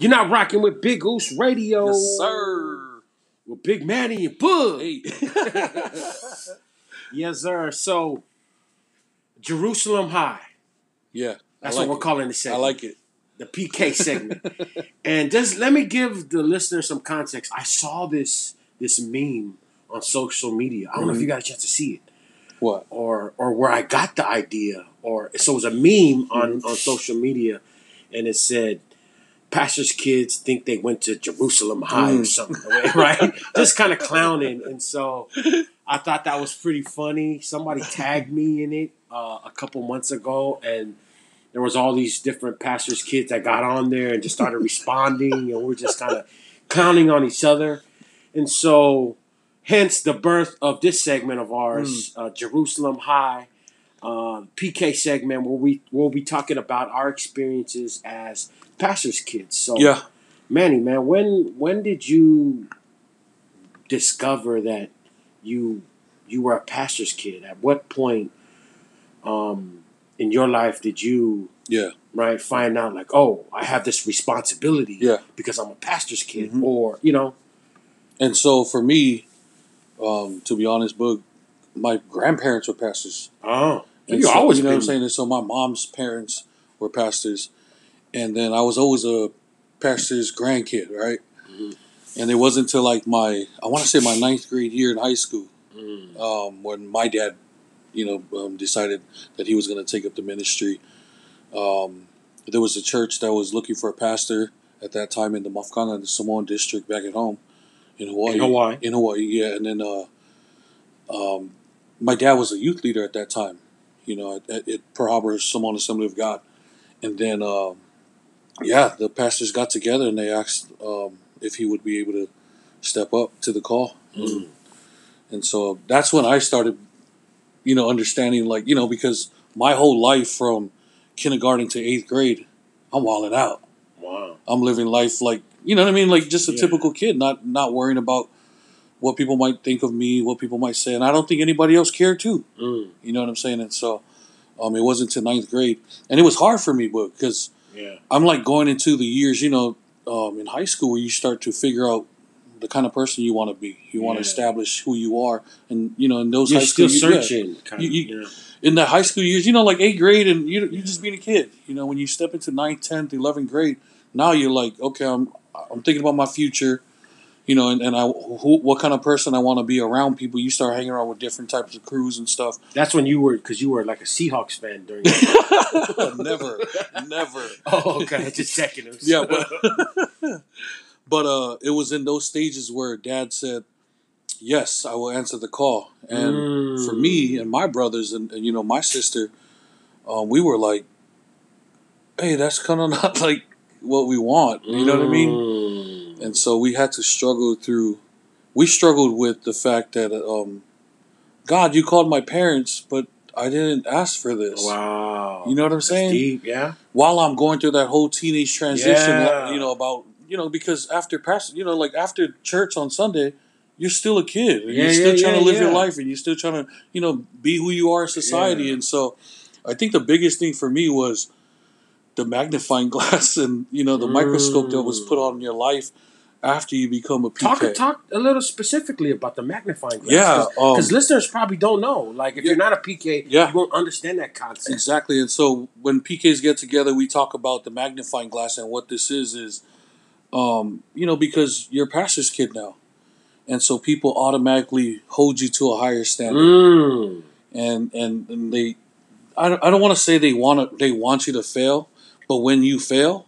You're not rocking with Big Goose Radio. Yes, sir. With Big Manny and Bug. Hey. yes, sir. So, Jerusalem High. yeah. That's like what we're it. calling the segment. I like it. the PK segment. and just let me give the listener some context. I saw this this meme on social media. I don't know if mm-hmm. you got a chance to see it What? or or where I got the idea or so it was a meme on mm-hmm. on social media and it said pastors kids think they went to Jerusalem High or Mm. something right? Just kind of clowning. And so I thought that was pretty funny. Somebody tagged me in it uh, a couple months ago and there was all these different pastors kids that got on there and just started responding and we're just kind of clowning on each other. And so hence the birth of this segment of ours uh, jerusalem high uh, pk segment where we we'll be talking about our experiences as pastors kids so Yeah. manny man when when did you discover that you you were a pastor's kid at what point um in your life did you Yeah. right find out like oh i have this responsibility Yeah. because i'm a pastor's kid Mhm. or you know And so for me, um, to be honest, Boog, my grandparents were pastors. oh And you so, always you know what I'm saying? And so my mom's parents were pastors. And then I was always a pastor's grandkid, right? Mhm. And it wasn't until like my, I want to say my ninth grade year in high school, Mm. um, when my dad, you know, um, decided that he was going to take up the ministry. Um, there was a church that was looking for a pastor at that time in the Mafkanga, the Samoan district back at home in Hawaii. In Hawaii. In Hawaii, yeah. And then uh, um, my dad was a youth leader at that time, you know, at, at, at Pearl Harbor Samoan Assembly of God. And then, um, yeah, the pastors got together and they asked um, if he would be able to step up to the call. Mm. And so that's when I started, you know, understanding, like, you know, because my whole life from kindergarten to eighth grade, I'm walling out. wow I'm living life like, you know what I mean? Like just a Yeah. typical kid, not not worrying about what people might think of me, what people might say. And I don't think anybody else cared too. mm. You know what I'm saying? And so um, it wasn't until ninth grade. And it was hard for me, but because yeah I'm like going into the years, you know, um, in high school where you start to figure out the kind of person you want to be. You want to establish who you are. And, you know, in those you're high still school yeah, searching kind You- of, you- you in the high school years, you know, like eighth grade, and you you just being a kid. You know, when you step into ninth, tenth, eleventh grade, now you're like, okay, I'm I'm thinking about my future. You know, and, and I who, what kind of person I want to be around people. You start hanging around with different types of crews and stuff. that's when you were because you were like a seahawks fan during never, never. oh okay just checking. Yeah, but but uh, it was in those stages where Dad said, "Yes, I will answer the call." And Mm. for me and my brothers and, and you know my sister, um, we were like, "Hey, that's kind of not like what we want." You know what I mean? Mm. And so we had to struggle through. We struggled with the fact that, um, God, you called my parents, but I didn't ask for this. wow You know what I'm saying? deep yeah While I'm going through that whole teenage transition, Yeah. you know about you know because after pastor, you know, like after church on Sunday, you're still a kid. And Yeah, you're still yeah, trying to live your life, and you're still trying to you know be who you are in society. And so, I think the biggest thing for me was the magnifying glass and you know the microscope that was put on your life after you become a PK. Talk talk a little specifically about the magnifying glass. Yeah, um, because listeners probably don't know. Like, if Yeah. you're not a PK, Yeah. you won't understand that concept. Exactly. And so when PKs get together, we talk about the magnifying glass and what this is is, um, you know, because you're a pastor's kid now, and so people automatically hold you to a higher standard, Mm. and and and they, I don't, I don't want to say they want to they want you to fail, but when you fail,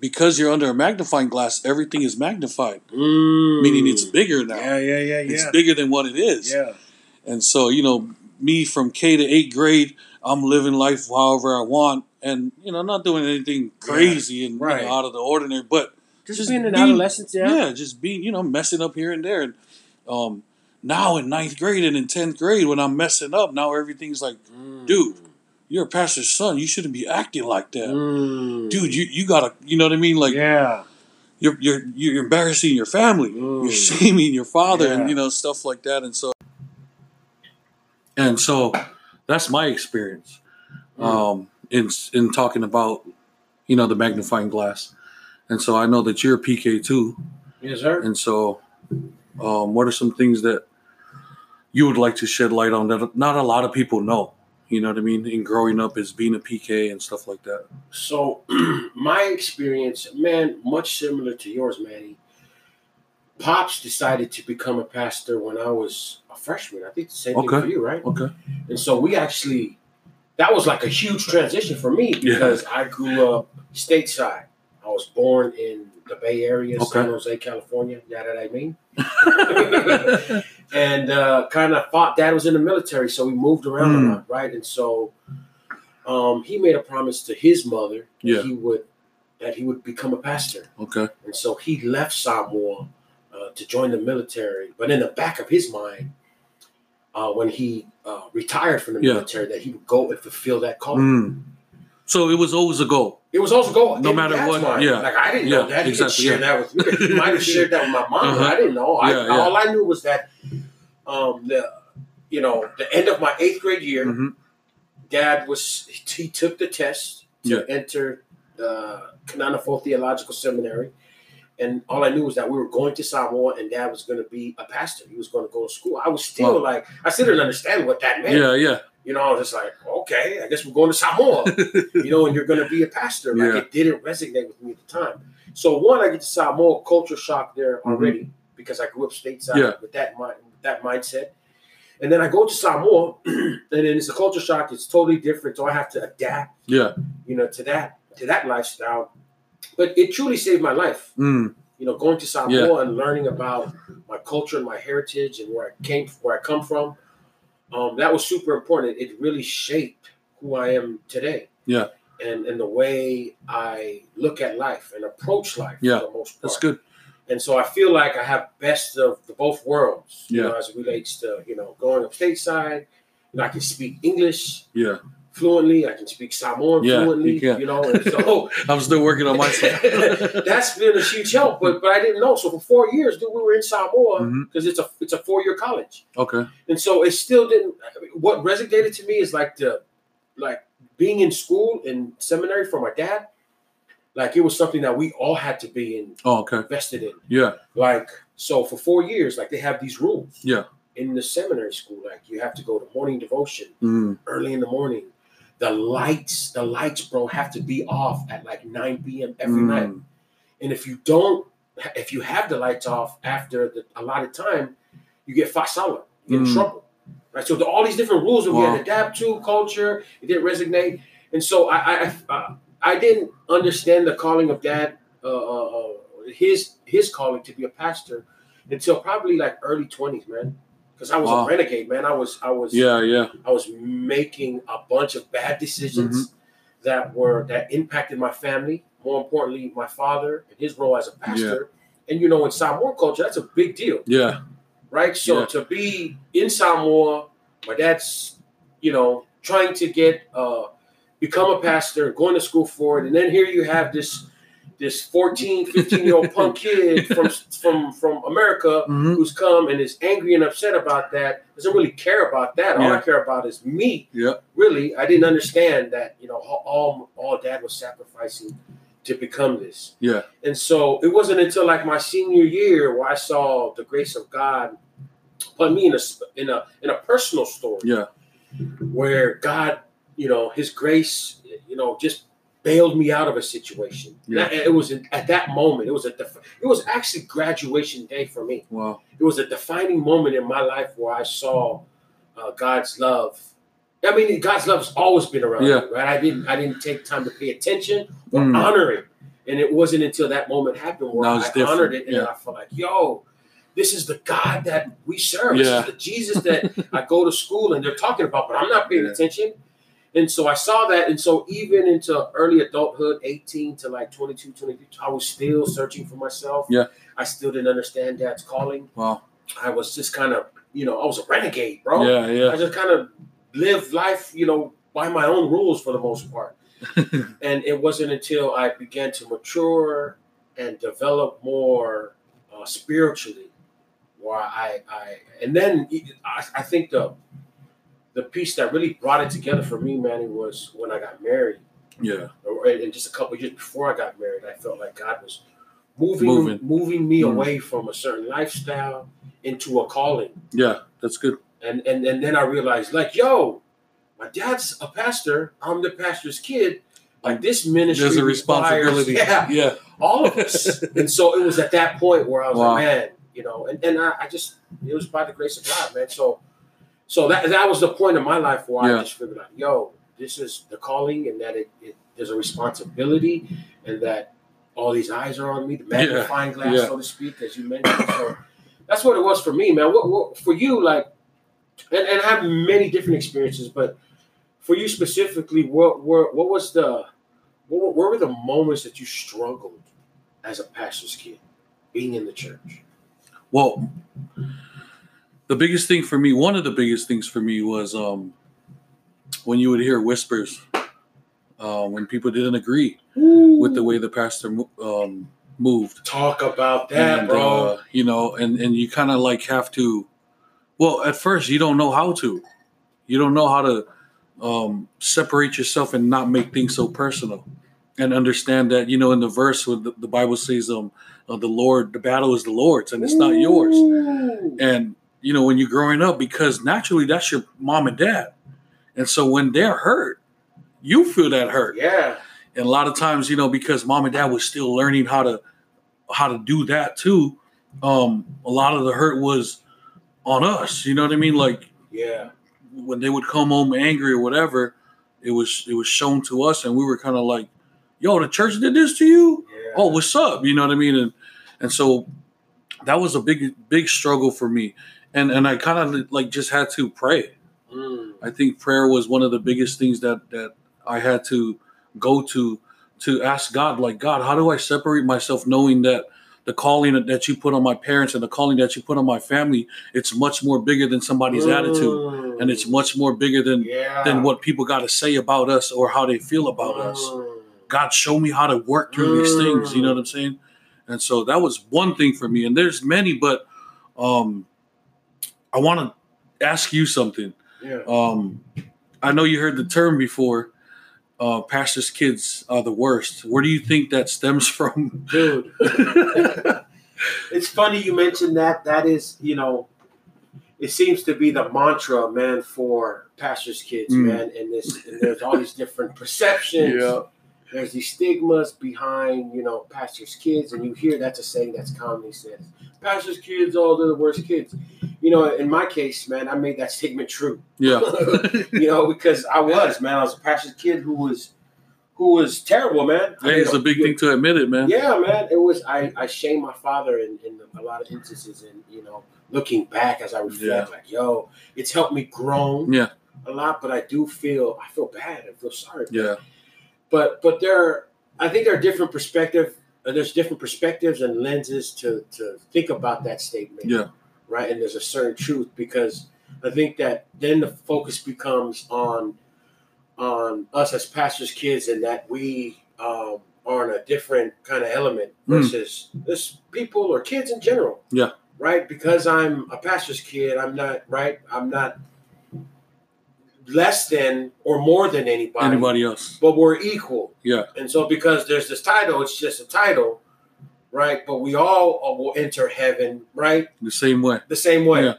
because you're under a magnifying glass, everything is magnified, Mm. meaning it's bigger now. Yeah, yeah, yeah, yeah. It's bigger than what it is. Yeah. And so, you know, me from K to eighth grade, I'm living life however I want, and you know, not doing anything crazy and you know, out of the ordinary, but Just, Just being an adolescent, yeah. yeah. just being, you know, messing up here and there. And um, now in ninth grade and in tenth grade, when I'm messing up, now everything's like, Mm. dude, you're a pastor's son, you shouldn't be acting like that, Mm. dude. You you gotta, you know what I mean? Like yeah. you're you're you're embarrassing your family, Mm. you're shaming your father, Yeah. and you know stuff like that. And so, and so that's my experience Mm. um, in in talking about you know the magnifying glass, and so I know that you're a PK too. Yes, sir. And so, um, what are some things that you would like to shed light on that not a lot of people know? You know what I mean? In growing up as being a PK and stuff like that. So, my experience, man, much similar to yours, Manny. Pops decided to become a pastor when I was a freshman. I think the same Okay. thing for you, right? Okay. And so we actually, that was like a huge transition for me because I grew up stateside. I was born in the Bay Area, San Jose, California. Yeah, that I mean. and uh, kind of thought dad was in the military, so we moved around Hmm. a lot, right? And so um, he made a promise to his mother that Yeah. he would that he would become a pastor, Okay. and so he left Samoa uh, to join the military. But in the back of his mind, uh, when he uh, retired from the Yeah. military, that he would go and fulfill that calling. Mm. So it was always a goal. It was also going No in matter what, mind. yeah. Like I didn't know Yeah, that. He exactly, could share yeah. that with me. He might have shared that with my mom. Uh-huh. but I didn't know. I, Yeah. All I knew was that, um, the, you know, the end of my eighth grade year, Mhm. Dad was he took the test to enter uh, Kanana Fou Theological Seminary, and all I knew was that we were going to Samoa, and Dad was going to be a pastor. He was going to go to school. I was still Wow. like, I still didn't understand what that meant. Yeah. Yeah. You know, I was just like, okay, I guess we're going to Samoa. you know, and you're going to be a pastor. Like Yeah. it didn't resonate with me at the time. So one, I get to Samoa, culture shock there Mhm. already because I grew up stateside Yeah. with that mind, with that mindset. And then I go to Samoa, and then it's a culture shock. It's totally different, so I have to adapt, Yeah. you know, to that to that lifestyle. But it truly saved my life. Mm. You know, going to Samoa and learning about my culture and my heritage and where I came, where I come from. Um, that was super important. It really shaped who I am today. Yeah. And and the way I look at life and approach life Yeah. for the most part. That's good. And so I feel like I have best of the both worlds. You Yeah. know, as it relates to, you know, growing up stateside. You know, I can speak English Yeah. Fluently. I can speak Samoan Yeah, fluently. you. You know, and so I'm still working on myself. that's been a huge help. But but I didn't know. So for four years, dude, we were in Samoa because it's a it's a four year college. Okay. And so it still didn't. What resonated to me is like the, like being in school and seminary for my dad. Like it was something that we all had to be in, Oh, okay. invested in. Yeah. Like so for four years, like they have these rules. Yeah. In the seminary school, like you have to go to morning devotion Mm. early in the morning. The lights, the lights, bro, have to be off at like 9 p.m. every Mm. night. And if you don't, if you have the lights off after the allotted time, you get fasala, you get in Mm. trouble. Right. So the, all these different rules that we had to adapt to, culture, it didn't resonate. And so I I, I, uh, I didn't understand the calling of dad, uh, uh, uh, his his calling to be a pastor until probably like early 20s, man. Because I was Wow. a renegade, man. I was I was Yeah. Yeah. I was making a bunch of bad decisions that were that impacted my family. More importantly, my father and his role as a pastor. And you know, in Samoan culture, that's a big deal, Yeah. right? So Yeah. to be in Samoa, my dad's, you know, trying to get uh become a pastor, going to school for it, and then here you have this this 14, 15 year old punk kid from from from America hmm who's come and is angry and upset about that, doesn't really care about that. All I care about is me. Yeah. Really, I didn't understand that, you know, all all dad was sacrificing to become this. Yeah. And so it wasn't until like my senior year where I saw the grace of God put me in a in a in a personal story Yeah. where God, you know, His grace, you know, just bailed me out of a situation. Yeah. That- it was at that moment. It was a def- it was actually graduation day for me Wow. it was a defining moment in my life where I saw uh, God's love. I mean, God's love's always been around Yeah. me, right? I didn't, I didn't take time to pay attention or Mm. honor it, and it wasn't until that moment happened where I different, honored it, and yeah. I felt like, yo, this is the God that we serve. Yeah. This is the Jesus that I go to school and they're talking about, but I'm not paying attention. And so I saw that, and so even into early adulthood, 18 to like 22, 23, I was still searching for myself. Yeah. I still didn't understand Dad's calling. Wow. I was just kind of, you know, I was a renegade, bro. Yeah. yeah. I just kind of lived life, you know, by my own rules for the most part. and it wasn't until I began to mature and develop more uh, spiritually, where I, I, and then I, I think the, the piece that really brought it together for me, Manny, was when I got married. Yeah. Or- And just a couple years before I got married, I felt like God was moving Moving. moving, me Mhm. away from a certain lifestyle into a calling. Yeah. That's good. And and and then I realized, like, yo, my dad's a pastor. I'm the pastor's kid. Like this ministry There's a requires- responsibility. yeah, Yeah. all of us. and so it was at that point where I was Wow. like, man, you know, and, and I, I just it was by the grace of God, man. So so that that was the point of my life where Yeah. I just figured out, yo, this is the calling and that it, it there's a responsibility and that all these eyes are on me, the magnifying glass, Yeah. so to speak, as you mentioned. So that's what it was for me, man. What, what for you, like and, and I have many different experiences, but for you specifically, what what what was the what, what were the moments that you struggled as a pastor's kid, being in the church? Well, the biggest thing for me, one of the biggest things for me was um, when you would hear whispers, uh, when people didn't agree with the way the pastor um, moved. Talk about that, and, bro. uh, you know, and, and you kind of like have to, well, at first you don't know how to. You don't know how to um, separate yourself and not make things so personal. And understand that, you know, in the verse where the, the Bible says, um, uh, the Lord, the battle is the Lord's and it's not yours and you know when you're growing up because naturally that's your mom and dad. And so when they're hurt you feel that hurt. Yeah, and a lot of times you know because mom and dad was still learning how to how to do that too um a lot of the hurt was on us. You know what i mean? Like yeah, when they would come home angry or whatever it was it was shown to us and we were kind of like yo the church did this to you? Yeah. oh what's up? You know what i mean? And and so that was a big big struggle for me and and i kind of like just had to pray Mm. i think prayer was one of the biggest things that that i had to go to to ask god like god how do i separate myself knowing that the calling that you put on my parents and the calling that you put on my family it's much more bigger than somebody's attitude Mm. and it's much more bigger than yeah. than what people got to say about us or how they feel about us Mm. God, show me how to work through these things. You know what I'm saying? And so that was one thing for me. And there's many, but um, I want to ask you something. Yeah. Um, I know you heard the term before. Uh, pastors' kids are the worst. Where do you think that stems from? Dude, it's funny you mentioned that. That is, you know, it seems to be the mantra, man, for pastors' kids, Mm. man. And this, and there's all these different perceptions. There's these stigmas behind, you know, pastors' kids, and you hear that's a saying that's commonly said. Pastors' kids, oh, they're the worst kids. You know, in my case, man, I made that statement true. Yeah. you know, because I was, man, I was a pastor's kid who was, who was terrible, man. I Hey, mean, it's a big thing to admit it, man. yeah, man. It was. I I shame my father in, in a lot of instances, and you know, looking back as I reflect, like, yo, it's helped me grow Yeah. a lot. But I do feel I feel bad. I feel sorry. Yeah. But but there, I think there are different perspective. uh, There's different perspectives and lenses to to think about that statement. Yeah. Right, and there's a certain truth because I think that then the focus becomes on on us as pastors' kids, and that we um, are in a different kind of element Mm. versus this people or kids in general. Yeah. Right, because I'm a pastor's kid, I'm not right. I'm not less than or more than anybody, Anybody else? but we're equal. Yeah. And so, because there's this title, it's just a title, right? But we all uh, will enter heaven, right? The same way. The same way, Yeah.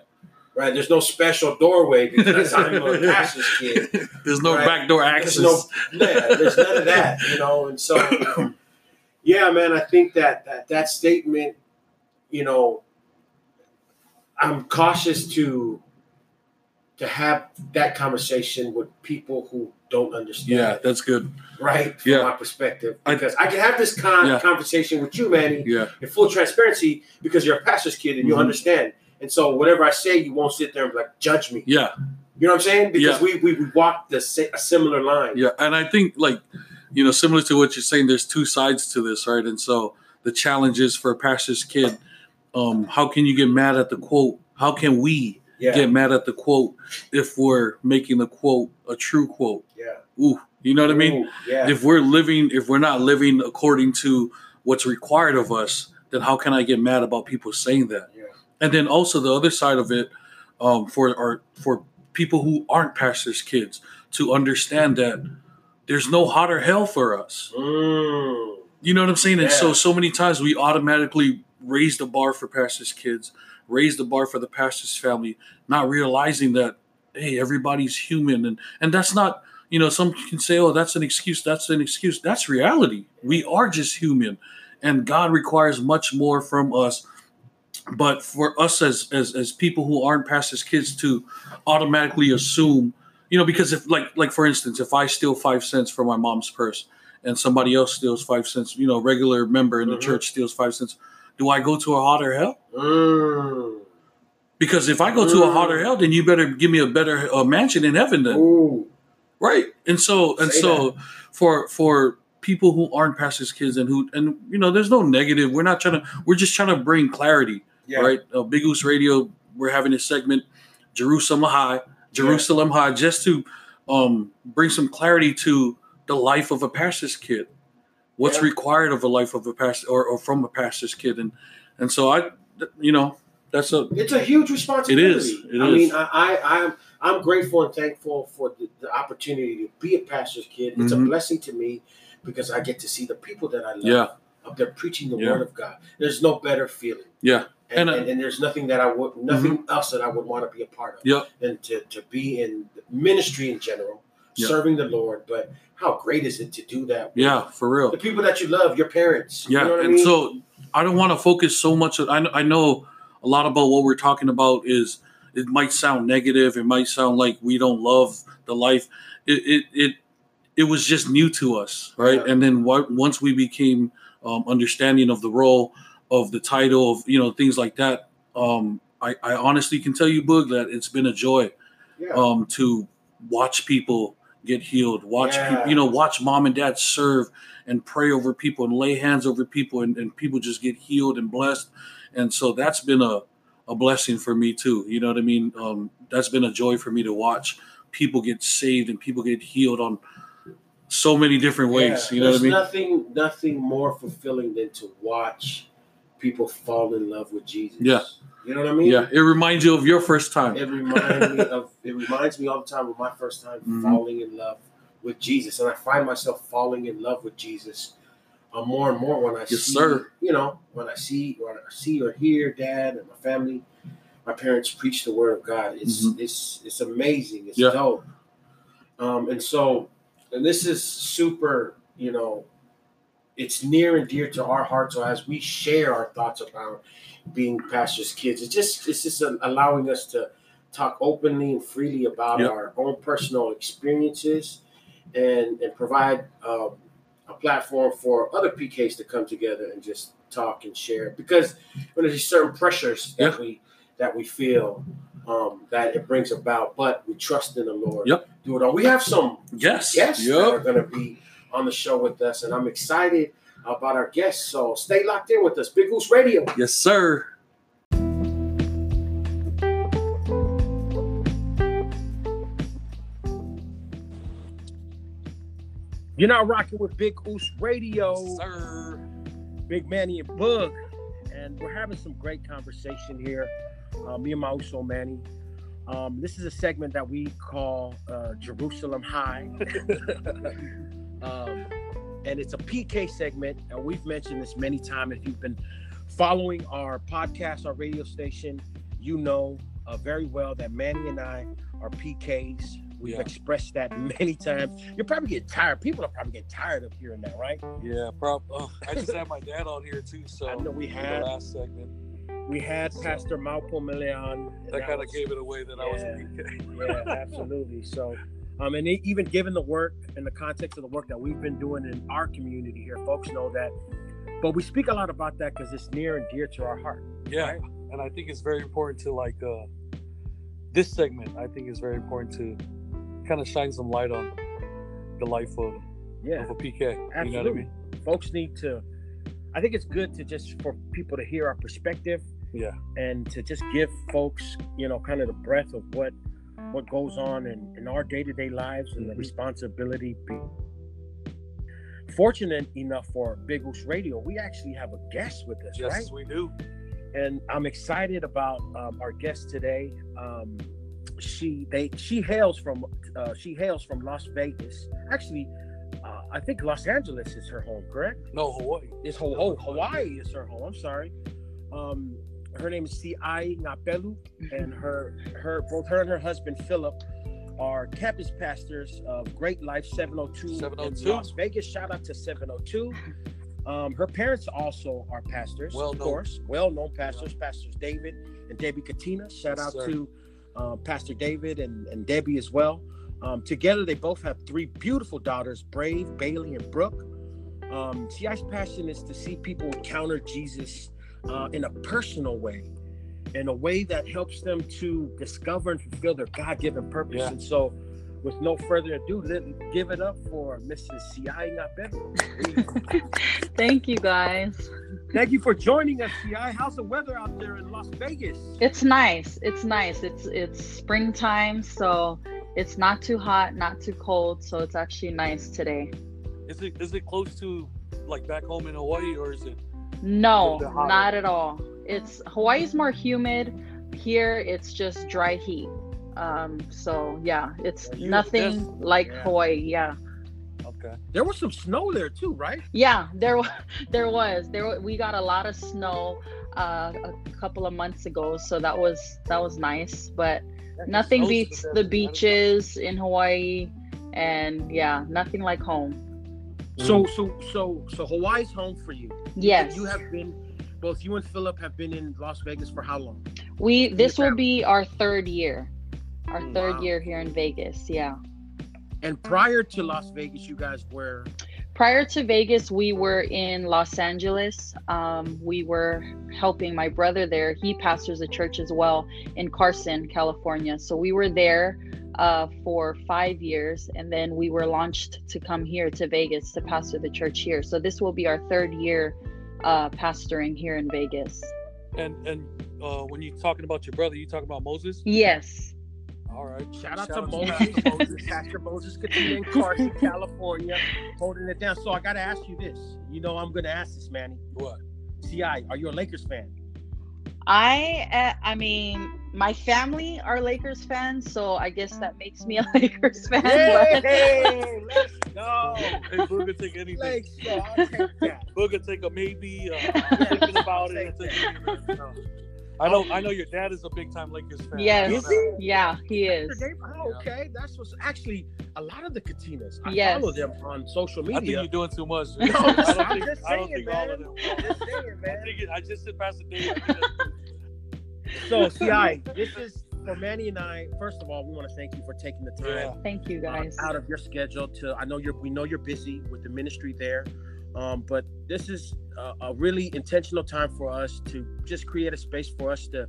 right? There's no special doorway because I'm a pastor's kid. There's no Right. backdoor There's access. no, yeah, there's none of that, you know. And so, yeah, man, I think that that that statement, you know, I'm cautious to to have that conversation with people who don't understand. yeah, it, that's good. right. From Yeah. my perspective, because I, can have this con- Yeah. conversation with you, Manny, Yeah. in full transparency, because you're a pastor's kid and you Mhm. understand. And so, whatever I say, you won't sit there and like, judge me. Yeah. You know what I'm saying? Because Yeah. we, we we walk the sa- a similar line. Yeah, and I think like you know, similar to what you're saying, there's two sides to this, right? And so the challenge is for a pastor's kid. Um, how can you get mad at the quote? How can we Yeah. get mad at the quote if we're making the quote a true quote? Yeah. Ooh, you know what I mean? Yeah. If we're living, if we're not living according to what's required of us, then how can I get mad about people saying that? Yeah. And then also the other side of it, um, for our for people who aren't pastors' kids to understand that there's no hotter hell for us. Mm. You know what I'm saying? And so so many times we automatically raise the bar for pastors' kids, raise the bar for the pastor's family, not realizing that hey, everybody's human. And and that's not you know some can say oh that's an excuse that's an excuse. That's reality. We are just human and god requires much more from us. But for us as as, as people who aren't pastors kids to automatically assume you know because if like like for instance if i steal five cents from my mom's purse and somebody else steals five cents you know regular member in the Mhm. church steals five cents do i go to a hotter hell Mm. because if i go to a Mm. hotter hell then you better give me a better uh, mansion in heaven then Ooh. right and so and Say so for for people who aren't pastors kids and who and you know there's no negative we're not trying to we're just trying to bring clarity Yeah. right uh, big goose radio we're having a segment jerusalem high jerusalem high just to um bring some clarity to the life of a pastor's kid what's Yeah. required of a life of a pastor or, or from a pastor's kid and and so i you know that's a It's a huge responsibility. It is. It I is. mean, I, I, I'm I'm grateful and thankful for the, the opportunity to be a pastor's kid. It's Mhm. a blessing to me because I get to see the people that I love yeah up there preaching the Yeah. word of God. There's no better feeling. Yeah. And, And, uh, and, and there's nothing that I would, nothing else that I would want to be a part of. Yeah. And to, to be in ministry in general, Yeah. serving the Lord. But how great is it to do that? yeah for real The people that you love, your parents. Yeah, You know and I mean? so I don't want to focus so much. I I know a lot about what we're talking about is it might sound negative. It might sound like we don't love the life. It it it, it was just new to us, right? Yeah. And then what, once we became um, understanding of the role of the title of you know things like that, um, I, I honestly can tell you, Boog, that it's been a joy yeah. um, to watch people get healed, watch people, you know, watch mom and dad serve and pray over people and lay hands over people, and, and people just get healed and blessed. And so that's been a, a blessing for me too. You know what I mean? Um, that's been a joy for me to watch people get saved and people get healed on so many different ways. Yeah, You know what I mean? Nothing, nothing more fulfilling than to watch people fall in love with Jesus. Yeah. you know what I mean. yeah, it reminds you of your first time. It reminds me of. It reminds me all the time of my first time Mhm. falling in love with Jesus, and I find myself falling in love with Jesus uh, more and more when I Yes, see, sir. you know, when I see, when I see or hear Dad and my family, my parents preach the Word of God. It's Mhm. it's it's amazing. It's Yeah. dope. Um, and so, and this is super, you know, it's near and dear to our hearts. So as we share our thoughts about being pastors' kids, it's just it's just allowing us to talk openly and freely about Yep. our own personal experiences, and and provide um, a platform for other PKs to come together and just talk and share. Because when there's certain pressures that we that we feel um, that it brings about, but we trust in the Lord. Yep. Do it all. We have some Yes. guests that are Yep. going to be on the show with us, and I'm excited about our guests. So stay locked in with us, Big Goose Radio. Yes, sir. You're not rocking with Big Goose Radio, Sir. Big Manny and Bug, and we're having some great conversation here. Uh, me and my Uso Manny. Um, this is a segment that we call uh, Jerusalem High. um, and it's a PK segment, and we've mentioned this many times. If you've been following our podcast, our radio station, you know uh, very well that Manny and I are PKs. We've Yeah. expressed that many times. You're probably getting tired. People are probably getting tired of hearing that, right? Yeah, prob- oh, I just had my dad on here too, so I know we had last segment. we had So- Pastor Malcolm Milian. and That kind of gave it away that I was a PK. yeah, absolutely. So, um, and even given the work and the context of the work that we've been doing in our community here, folks know that. But we speak a lot about that because it's near and dear to our heart. Yeah, Right. and I think it's very important to like uh this segment. I think is very important to kind of shine some light on the life of, Yeah, of a PK. You know what I absolutely. mean? Folks need to. I think it's good to just for people to hear our perspective Yeah, and to just give folks, you know, kind of the breadth of what what goes on in, in our day to day lives and the Mhm. responsibility. Be fortunate enough for Big Goose Radio, we actually have a guest with us, yes, right? we do. and I'm excited about um, our guest today. Um, she they she hails from uh, she hails from Las Vegas. Actually, uh, I think Los Angeles is her home, correct? No, Hawaii. Is Ho- oh, Hawaii is her home. I'm sorry. Um, her name is C.I. Ngapelu, and her her both her and her husband Philip are campus pastors of Great Life 702, in Las Vegas. Shout out to 702. Um, her parents also are pastors, Well of known. course, well-known pastors, pastors David and Debbie Katina. Shout Yes, out sir. to uh, Pastor David and, and Debbie as well. Um, together, they both have three beautiful daughters, Brave, Bailey, and Brooke. Um, CI's passion is to see people encounter Jesus uh, in a personal way, in a way that helps them to discover and fulfill their God-given purpose. Yeah. And so, with no further ado, let give it up for Mrs. CI Ngapelu. Thank you guys. Thank you for joining us, CI. How's the weather out there in Las Vegas? It's nice. It's nice. It's it's springtime, so it's not too hot, not too cold, so it's actually nice today. Is it is it close to like back home in Hawaii or is it? No, little bit hotter. not at all. It's Hawaii's more humid. Here it's just dry heat. Um, so yeah, it's Yeah, nothing like Yeah. Hawaii. Yeah. Okay. There was some snow there too, right? Yeah, there was. there was there we got a lot of snow uh, a couple of months ago, so that was that was nice. But nothing beats the beaches in Hawaii, and yeah, nothing like home. So, so, so, so Hawaii's home for you. Yes, You have been, both you and Philip have been in Las Vegas for how long? we this will be our third year, our Mm, third year here in Vegas. Yeah. And prior to Las Vegas, you guys were Prior to Vegas, we were in Los Angeles. Um, we were helping my brother there. He pastors a church as well in Carson, California. So we were there uh, for five years, and then we were launched to come here to Vegas to pastor the church here. So this will be our third year uh, pastoring here in Vegas. And and uh, when you're talking about your brother, you talking about Moses? Yes. All right. shout out to out Moses, Pastor Moses, Pastor Moses Katina in Carson, California, holding it down. So I got to ask you this. You know, I'm going to ask this, Manny. What? Ci, are you a Lakers fan? I uh, I mean, my family are Lakers fans, so I guess that makes me a Lakers fan. but- Hey, let's go. Hey, Booga, take anything. Let's go. I'll take that. Booga, take a maybe. Uh, thinking about it. Take Take a, I know. I know your dad is a big time Lakers fan. Yes. Is he? Yeah, he is. Pastor Dave? Oh, okay. That's what's actually a lot of the Katinas. I Yes. follow them on social media. I think you're doing too much. No, I don't I'm think. just I don't saying, think all man. of them. Just saying, I man. think it, I just said Pastor Dave. I think that's- So, Ci, this is for Manny and I. First of all, we want to thank you for taking the time Yeah. Thank you uh, guys. out of your schedule to. I know you're. We know you're busy with the ministry there, um, but this is a, a really intentional time for us to just create a space for us to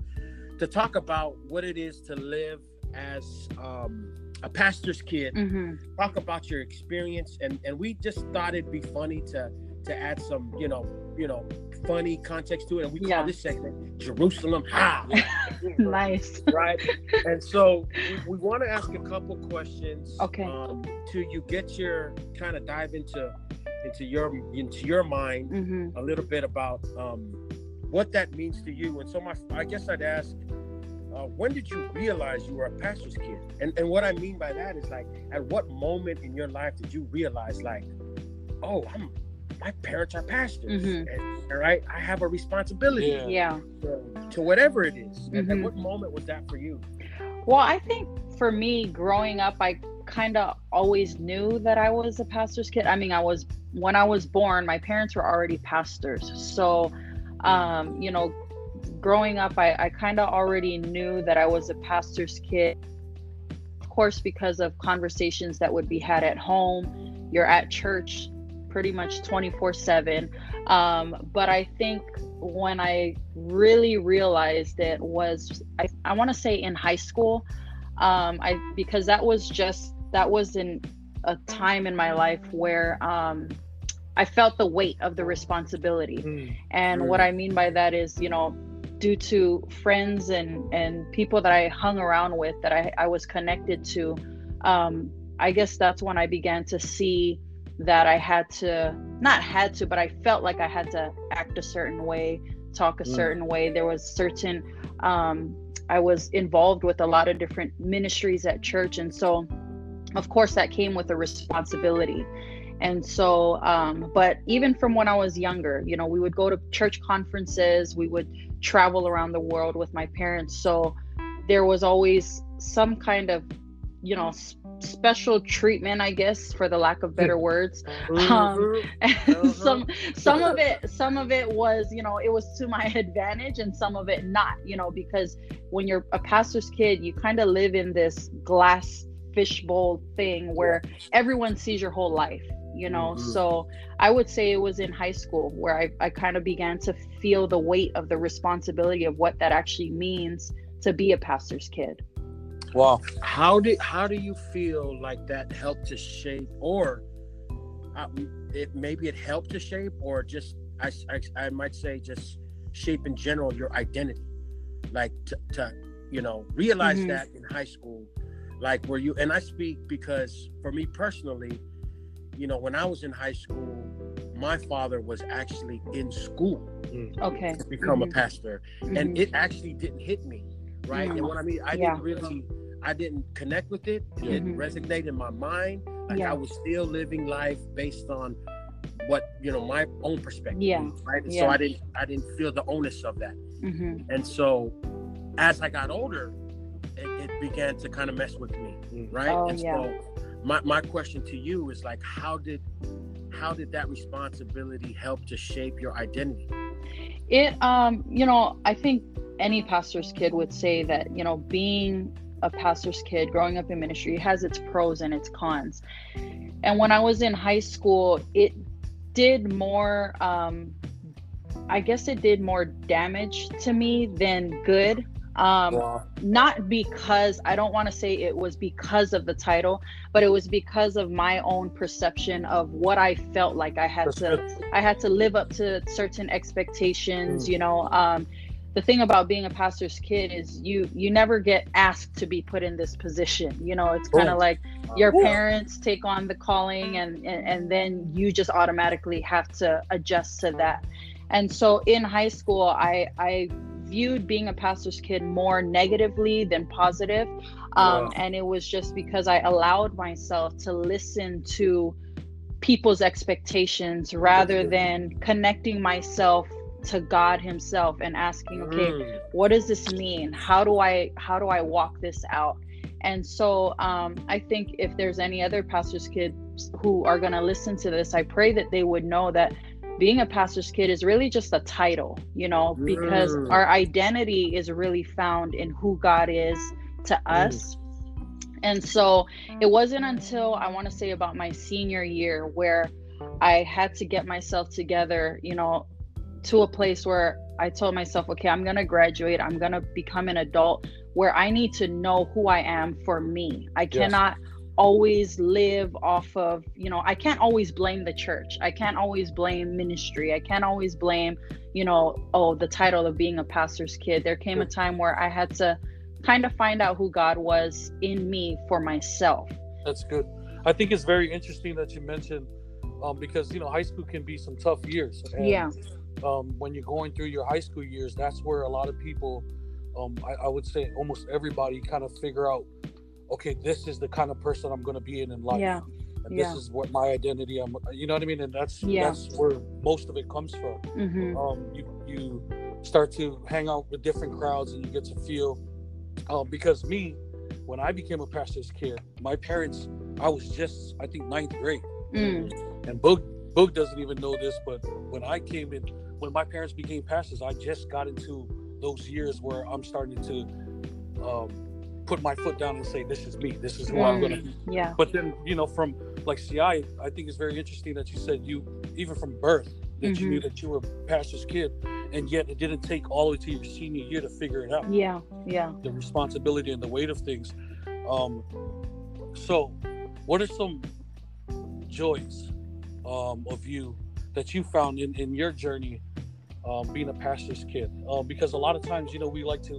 to talk about what it is to live as um, a pastor's kid hmm talk about your experience and and we just thought it'd be funny to to add some you know you know funny context to it and we call Yeah. this segment jerusalem ha Nice. right and so we, we want to ask a couple questions Okay. um to you get your kind of dive into into your into your mind hmm a little bit about um what that means to you and so my i guess i'd ask uh, when did you realize you were a pastor's kid? And and what I mean by that is like, at what moment in your life did you realize like, oh, I'm my parents are pastors, Mhm. and all right, I have a responsibility Yeah. Yeah. to, to whatever it is. And, and Mhm. what moment was that for you? Well, I think for me, growing up, I kind of always knew that I was a pastor's kid. I mean, I was when I was born, my parents were already pastors. So, um, you know, growing up, I, I kind of already knew that I was a pastor's kid. Of course, because of conversations that would be had at home, you're at church pretty much 24 7. Um, but I think when I really realized it was, I, I want to say in high school, um, I because that was just that was in a time in my life where um, I felt the weight of the responsibility. Mm. And Mm. what I mean by that is, you know, due to friends and and people that I hung around with that I, I was connected to, um, I guess that's when I began to see that I had to not had to, but I felt like I had to act a certain way, talk a Mm. certain way. There was certain um, I was involved with a lot of different ministries at church, and so of course that came with a responsibility And so, um, but even from when I was younger, you know, we would go to church conferences, we would travel around the world with my parents. So there was always some kind of, you know, special treatment, I guess, for the lack of better words. Mm-hmm. Um, Uh-huh. some some of it some of it was you know it was to my advantage and some of it not you know because when you're a pastor's kid you kind of live in this glass fishbowl thing where everyone sees your whole life you know Mhm. so i would say it was in high school where i, I kind of began to feel the weight of the responsibility of what that actually means to be a pastor's kid Wow. how did how do you feel like that helped to shape or uh, it maybe it helped to shape or just I, I, I might say just shape in general your identity like to, to you know realize Mhm. that in high school like were you and i speak because for me personally you know when i was in high school my father was actually in school okay to become Mhm. a pastor Mhm. and it actually didn't hit me right and Mm. what i mean i Yeah. didn't really i didn't connect with it it didn't Mhm. resonate in my mind like Yeah. i was still living life based on what you know my own perspective Yeah. right and so i didn't i didn't feel the onus of that Mhm. and so as i got older it, it began to kind of mess with me right Oh, and yeah. so my, my question to you is like how did how did that responsibility help to shape your identity It, um, you know, I think any pastor's kid would say that, you know, being a pastor's kid, growing up in ministry has its pros and its cons. And when I was in high school, it did more, um, I guess it did more damage to me than good. Um, Wow. not because I don't want to say it was because of the title, but it was because of my own perception of what I felt like I had to. I had to live up to certain expectations, you know. Um the thing about being a pastor's kid is you you never get asked to be put in this position. You know, it's kind of like your Yeah. parents take on the calling and, and and then you just automatically have to adjust to that. And so in high school I I viewed being a pastor's kid more negatively than positive. Um, Wow. and it was just because I allowed myself to listen to people's expectations rather than connecting myself to God himself and asking okay Mm. what does this mean how do I how do I walk this out and so um, I think if there's any other pastor's kids who are going to listen to this I pray that they would know that being a pastor's kid is really just a title you know because Mm. our identity is really found in who God is to us and so it wasn't until I want to say about my senior year where I had to get myself together, you know, to a place where I told myself, okay, I'm going to graduate, I'm going to become an adult where I need to know who I am for me. I cannot always live off of, you know, I can't always blame the church. I can't always blame ministry. I can't always blame, you know, oh, the title of being a pastor's kid. There came a time where I had to kind of find out who God was in me for myself. That's good. I think it's very interesting that you mentioned um, because you know high school can be some tough years. And, Yeah. Um, when you're going through your high school years, that's where a lot of people, um, I, I would say almost everybody, kind of figure out, okay, this is the kind of person I'm going to be in in life. Yeah. And Yeah. this is what my identity. I'm. You know what I mean? And that's Yeah. that's where most of it comes from. hmm um, you you start to hang out with different crowds and you get to feel um, because me when i became a pastor's kid my parents i was just i think ninth grade Mm. and boog boog doesn't even know this but when i came in when my parents became pastors i just got into those years where i'm starting to um, put my foot down and say this is me this is who i'm gonna be Mm. Yeah. but then you know from like ci i think it's very interesting that you said you even from birth that you Mhm. knew that you were a pastor's kid and yet it didn't take all the way to your senior year to figure it out Yeah. Yeah. the responsibility and the weight of things um so what are some joys um of you that you found in in your journey um being a pastor's kid um because a lot of times you know we like to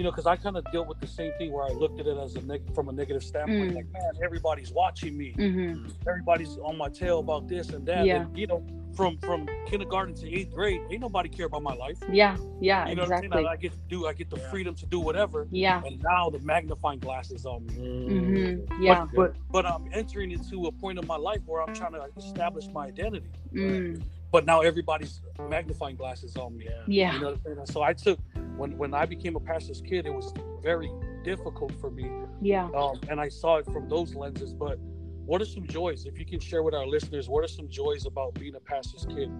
you know because i kind of dealt with the same thing where i looked at it as a neg- from a negative standpoint Mm. like man everybody's watching me hmm everybody's on my tail about this and that. Yeah. And, you know, from from kindergarten to eighth grade, ain't nobody care about my life. Yeah, yeah, You know exactly. what I'm saying? I, I get to do, I get the Yeah. freedom to do whatever. yeah. And now the magnifying glass is on me. Mm-hmm. Yeah. But, but but I'm entering into a point of my life where I'm trying to establish my identity. Mm, But now everybody's magnifying glasses on me. Yeah. yeah. You know what I'm saying? So I took when when I became a pastor's kid, it was very difficult for me, Yeah. um, and I saw it from those lenses. But what are some joys? If you can share with our listeners, what are some joys about being a pastor's kid,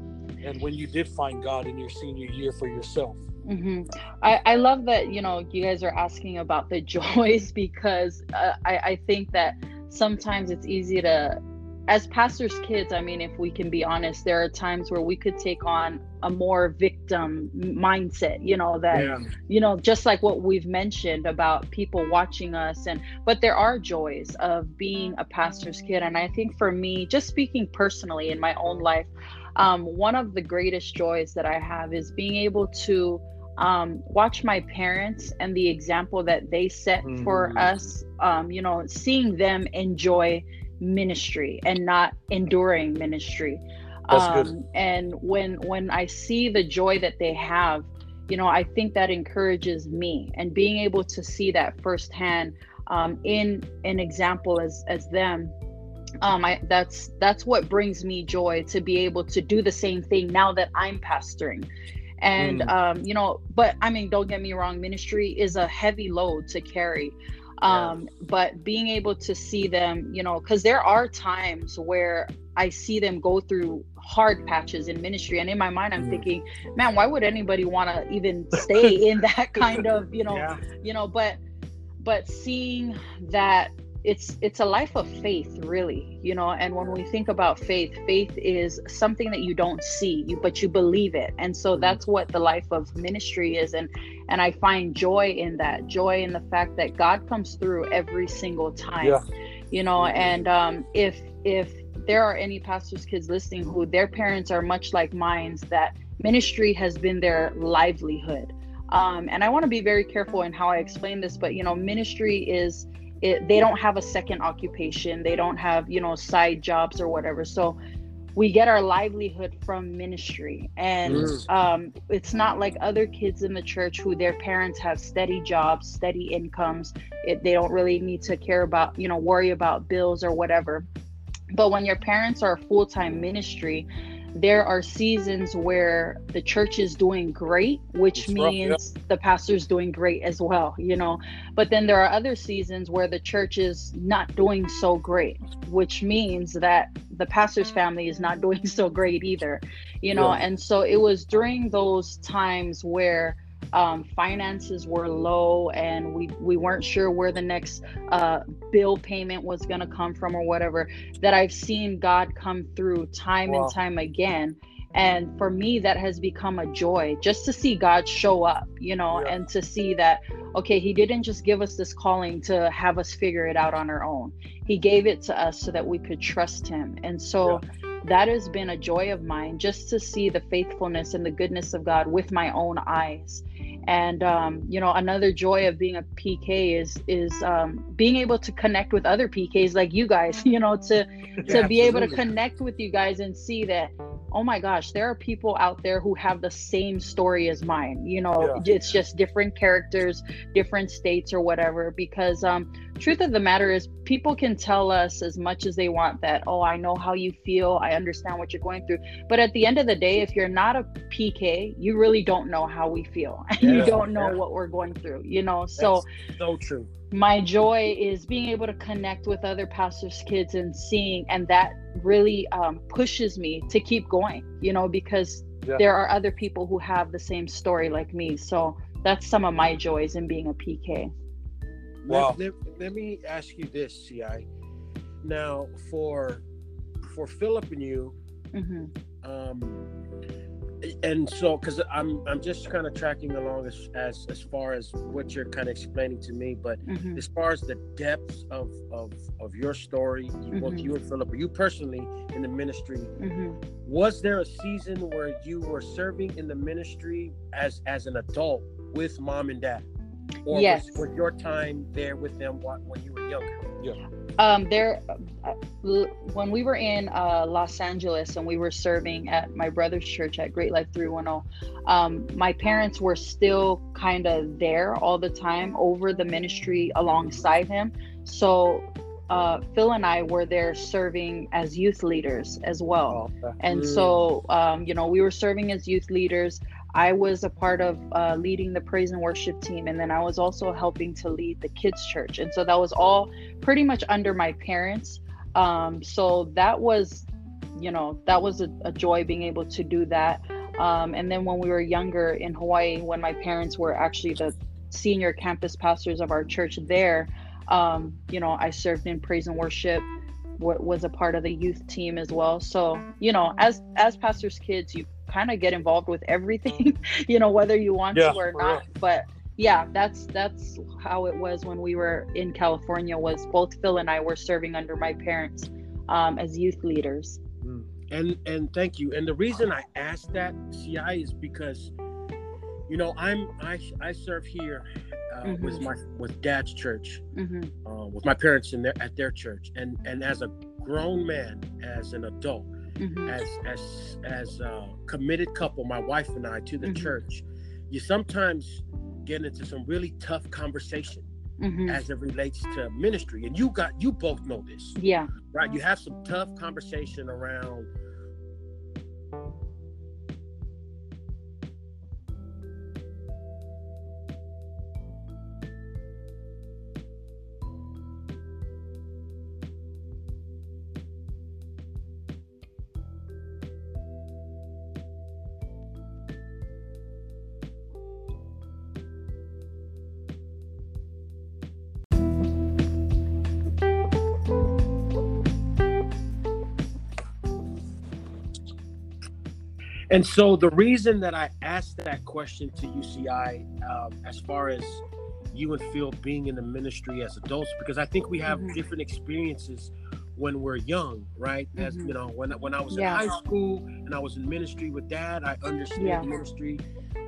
and when you did find God in your senior year for yourself? hmm I, I love that you know you guys are asking about the joys because uh, I, I think that sometimes it's easy to as pastors kids i mean if we can be honest there are times where we could take on a more victim mindset you know that Yeah. you know just like what we've mentioned about people watching us and but there are joys of being a pastor's kid and i think for me just speaking personally in my own life um, one of the greatest joys that i have is being able to um, watch my parents and the example that they set for Mhm. us um, you know seeing them enjoy ministry and not enduring ministry. Um, and when when i see the joy that they have you know i think that encourages me and being able to see that firsthand um, in an example as as them um I, that's that's what brings me joy to be able to do the same thing now that i'm pastoring. And Mm. um you know but i mean don't get me wrong ministry is a heavy load to carry um but being able to see them you know because there are times where i see them go through hard patches in ministry and in my mind i'm Mm. thinking man why would anybody want to even stay in that kind of you know Yeah. you know but but seeing that it's it's a life of faith really you know and when we think about faith faith is something that you don't see you but you believe it. And so that's what the life of ministry is. And and i find joy in that joy in the fact that god comes through every single time Yeah. you know and um if if there are any pastors kids listening who their parents are much like mine's that ministry has been their livelihood. Um, and i want to be very careful in how i explain this but you know ministry is it, they don't have a second occupation. They don't have you know side jobs or whatever. So we get our livelihood from ministry. And Mm. um, it's not like other kids in the church who their parents have steady jobs steady incomes. It, they don't really need to care about you know worry about bills or whatever. But when your parents are full-time ministry there are seasons where the church is doing great which It's rough, yeah. means the pastor's doing great as well you know but then there are other seasons where the church is not doing so great which means that the pastor's family is not doing so great either you know Yeah. and so it was during those times where um, finances were low and we we weren't sure where the next uh, bill payment was going to come from or whatever that i've seen god come through time Wow. and time again. And for me that has become a joy just to see god show up you know Yeah. and to see that okay he didn't just give us this calling to have us figure it out on our own. He gave it to us so that we could trust him. And so that has been a joy of mine just to see the faithfulness and the goodness of god with my own eyes and um, you know another joy of being a pk is is um, being able to connect with other pks like you guys you know to to Yeah, be able to connect with you guys and see that oh my gosh there are people out there who have the same story as mine. You know it's just different characters different states or whatever because um truth of the matter is people can tell us as much as they want that oh i know how you feel. I understand what you're going through. But at the end of the day if you're not a pk you really don't know how we feel. And you don't know yeah. what we're going through you know? So That's so true. My joy is being able to connect with other pastors kids and seeing and that really um, pushes me to keep going you know because Yeah. there are other people who have the same story like me so that's some of my joys in being a pk Wow. Let, let, let me ask you this, Ci. Now, for for Philip and you, hmm um, and so because I'm I'm just kind of tracking along as, as as far as what you're kind of explaining to me, but hmm as far as the depths of of of your story, you, both Mhm. you and Philip, or you personally in the ministry, hmm was there a season where you were serving in the ministry as as an adult with mom and dad, or Yes. was, was your time there with them wh- when you were younger? Um, there, uh, when we were in uh, Los Angeles and we were serving at my brother's church at Great Life 310, um, my parents were still kind of there all the time over the ministry alongside him. So uh, Phil and I were there serving as youth leaders as well. Oh. And so, um, you know, we were serving as youth leaders. I was a part of uh, leading the praise and worship team, and then I was also helping to lead the kids' church. And so that was all pretty much under my parents. Um, so that was, you know, that was a, a joy being able to do that. Um, and then when we were younger in Hawaii, when my parents were actually the senior campus pastors of our church there, um, you know, I served in praise and worship was a part of the youth team as well so you know as as pastors kids you kind of get involved with everything, you know, whether you want yeah, to or not. Real. But yeah, that's that's how it was when we were in California. Was both Phil and I were serving under my parents um, as youth leaders. Mm. And and thank you. And the reason I asked that CI is because, you know, I'm I I serve here uh, mm-hmm. with my with Dad's church, mm-hmm. uh, with my parents in their at their church, and and as a grown man, as an adult, mm-hmm. as as as a committed couple, my wife and I, to the mm-hmm. church, you sometimes get into some really tough conversation mm-hmm. as it relates to ministry. And you got you both know this. Yeah. Right. You have some tough conversation around And so the reason that I asked that question to you CI, um, as far as you and Phil being in the ministry as adults, because I think we have mm-hmm. different experiences when we're young, right? As mm-hmm. you know, when when I was yeah. in high school and I was in ministry with Dad, I understood yeah. ministry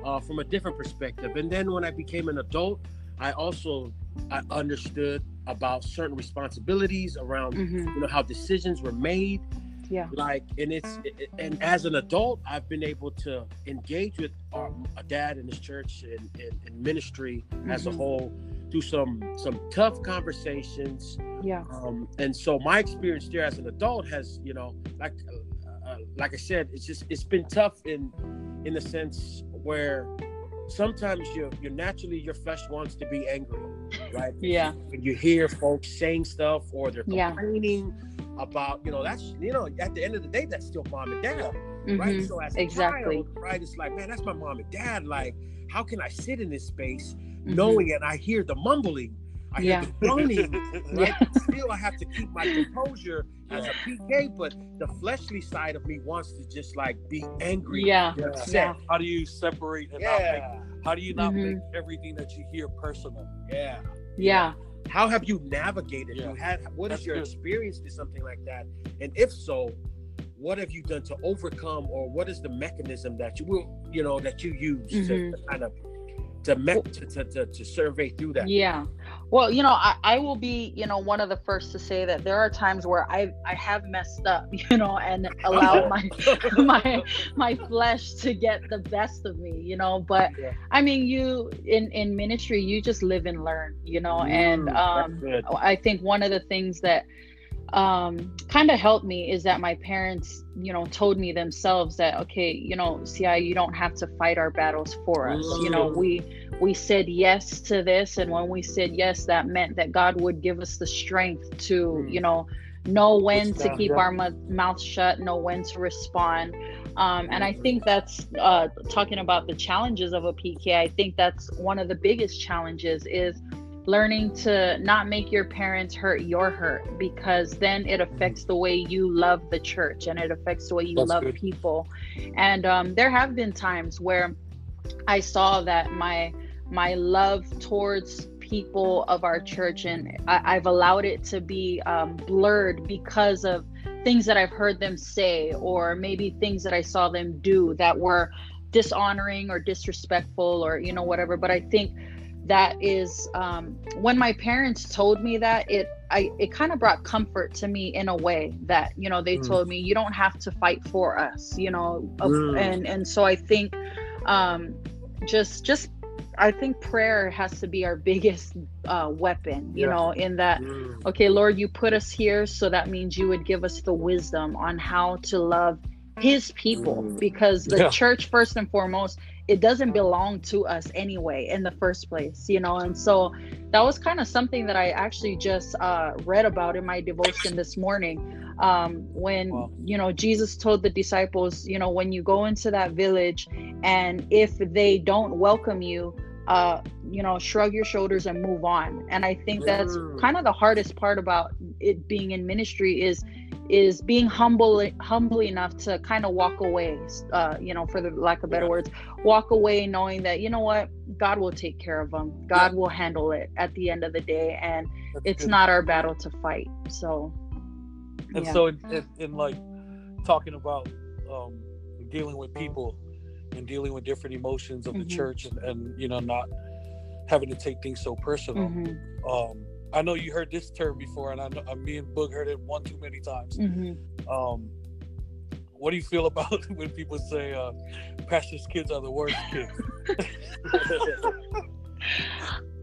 uh, from a different perspective. And then when I became an adult, I also I understood about certain responsibilities around mm-hmm. you know how decisions were made yeah. Like and it's and as an adult i've been able to engage with our, a dad in his church and, and, and ministry mm-hmm. as a mm-hmm. whole through some some tough conversations. Yeah. Um and so my experience there as an adult has you know like uh, uh like i said it's just it's been tough in in the sense where sometimes you you naturally your flesh wants to be angry right? Yeah. When you hear folks saying stuff or they're complaining yeah about you know that's you know at the end of the day that's still mom and dad mm-hmm. right so as exactly child, right it's like man that's my mom and dad like how can i sit in this space mm-hmm. knowing and i hear the mumbling I hear the groaning, right? yeah. Still, I have to keep my composure as a PK, but the fleshly side of me wants to just like be angry. Yeah. yeah. How do you separate and yeah. not make, how do you not mm-hmm. make everything that you hear personal? Yeah. Yeah how have you navigated yeah. you had what is your good. experience to something like that and if so what have you done to overcome or what is the mechanism that you will you know that you use mm-hmm. to, to kind of to, me- to, to, to, to survey through that yeah well you know I, I will be you know one of the first to say that there are times where i i have messed up you know and allowed my my my flesh to get the best of me you know but yeah. i mean you in in ministry you just live and learn you know mm, and um i think one of the things that um, kind of helped me is that my parents, you know, told me themselves that okay, you know, CI, you don't have to fight our battles for us. You know, we we said yes to this, and when we said yes, that meant that God would give us the strength to, mm. you know, know when to keep our mouth shut, know when to respond. Um, and I think that's uh, talking about the challenges of a PK. I think that's one of the biggest challenges is learning to not make your parents hurt your hurt because then it affects the way you love the church and it affects the way you That's love good. people. And um, there have been times where i saw that my my love towards people of our church and I, have allowed it to be um, blurred because of things that i've heard them say or maybe things that i saw them do that were dishonoring or disrespectful or you know whatever. But i think that is um, when my parents told me that it I it kind of brought comfort to me in a way that you know they Mm. told me you don't have to fight for us you know Mm. and and so I think um, just just I think prayer has to be our biggest uh, weapon you Yeah. know in that Mm. okay lord you put us here so that means you would give us the wisdom on how to love his people Mm. because the Yeah. church first and foremost it doesn't belong to us anyway in the first place you know? And so that was kind of something that i actually just uh, read about in my devotion this morning um, when Wow. you know jesus told the disciples you know when you go into that village and if they don't welcome you uh, you know shrug your shoulders and move on. And i think that's kind of the hardest part about it being in ministry is is being humble humble enough to kind of walk away uh, you know for the lack of better Yeah. words walk away knowing that you know what god will take care of them god will handle it at the end of the day and That's it's good. not our battle to fight so And yeah. so, in, in, in like talking about um, dealing with people and dealing with different emotions of the Mhm. church, and, and you know, not having to take things so personal. Mhm, Um, I know you heard this term before, and I know uh, me and Boog heard it one too many times. mhm. Um, what do you feel about when people say uh, pastors' kids are the worst kids?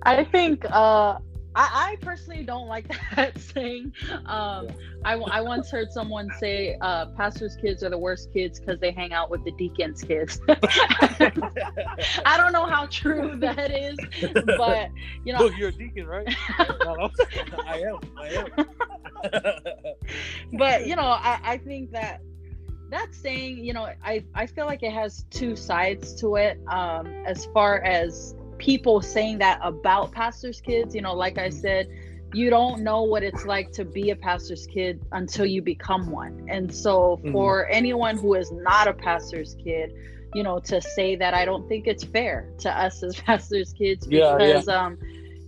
I think uh, I, I personally don't like that saying. Um, I, I once heard someone say uh, pastors' kids are the worst kids because they hang out with the deacons' kids. I don't know how true that is, but you know, Boog, you're a deacon, right? No. I am. I am. but you know, I, I think that that saying, you know, I, I feel like it has two sides to it. Um, as far as people saying that about pastors' kids, you know, like I said, you don't know what it's like to be a pastor's kid until you become one. And so Mhm. for anyone who is not a pastor's kid, you know, to say that I don't think it's fair to us as pastors' kids Yeah, yeah. um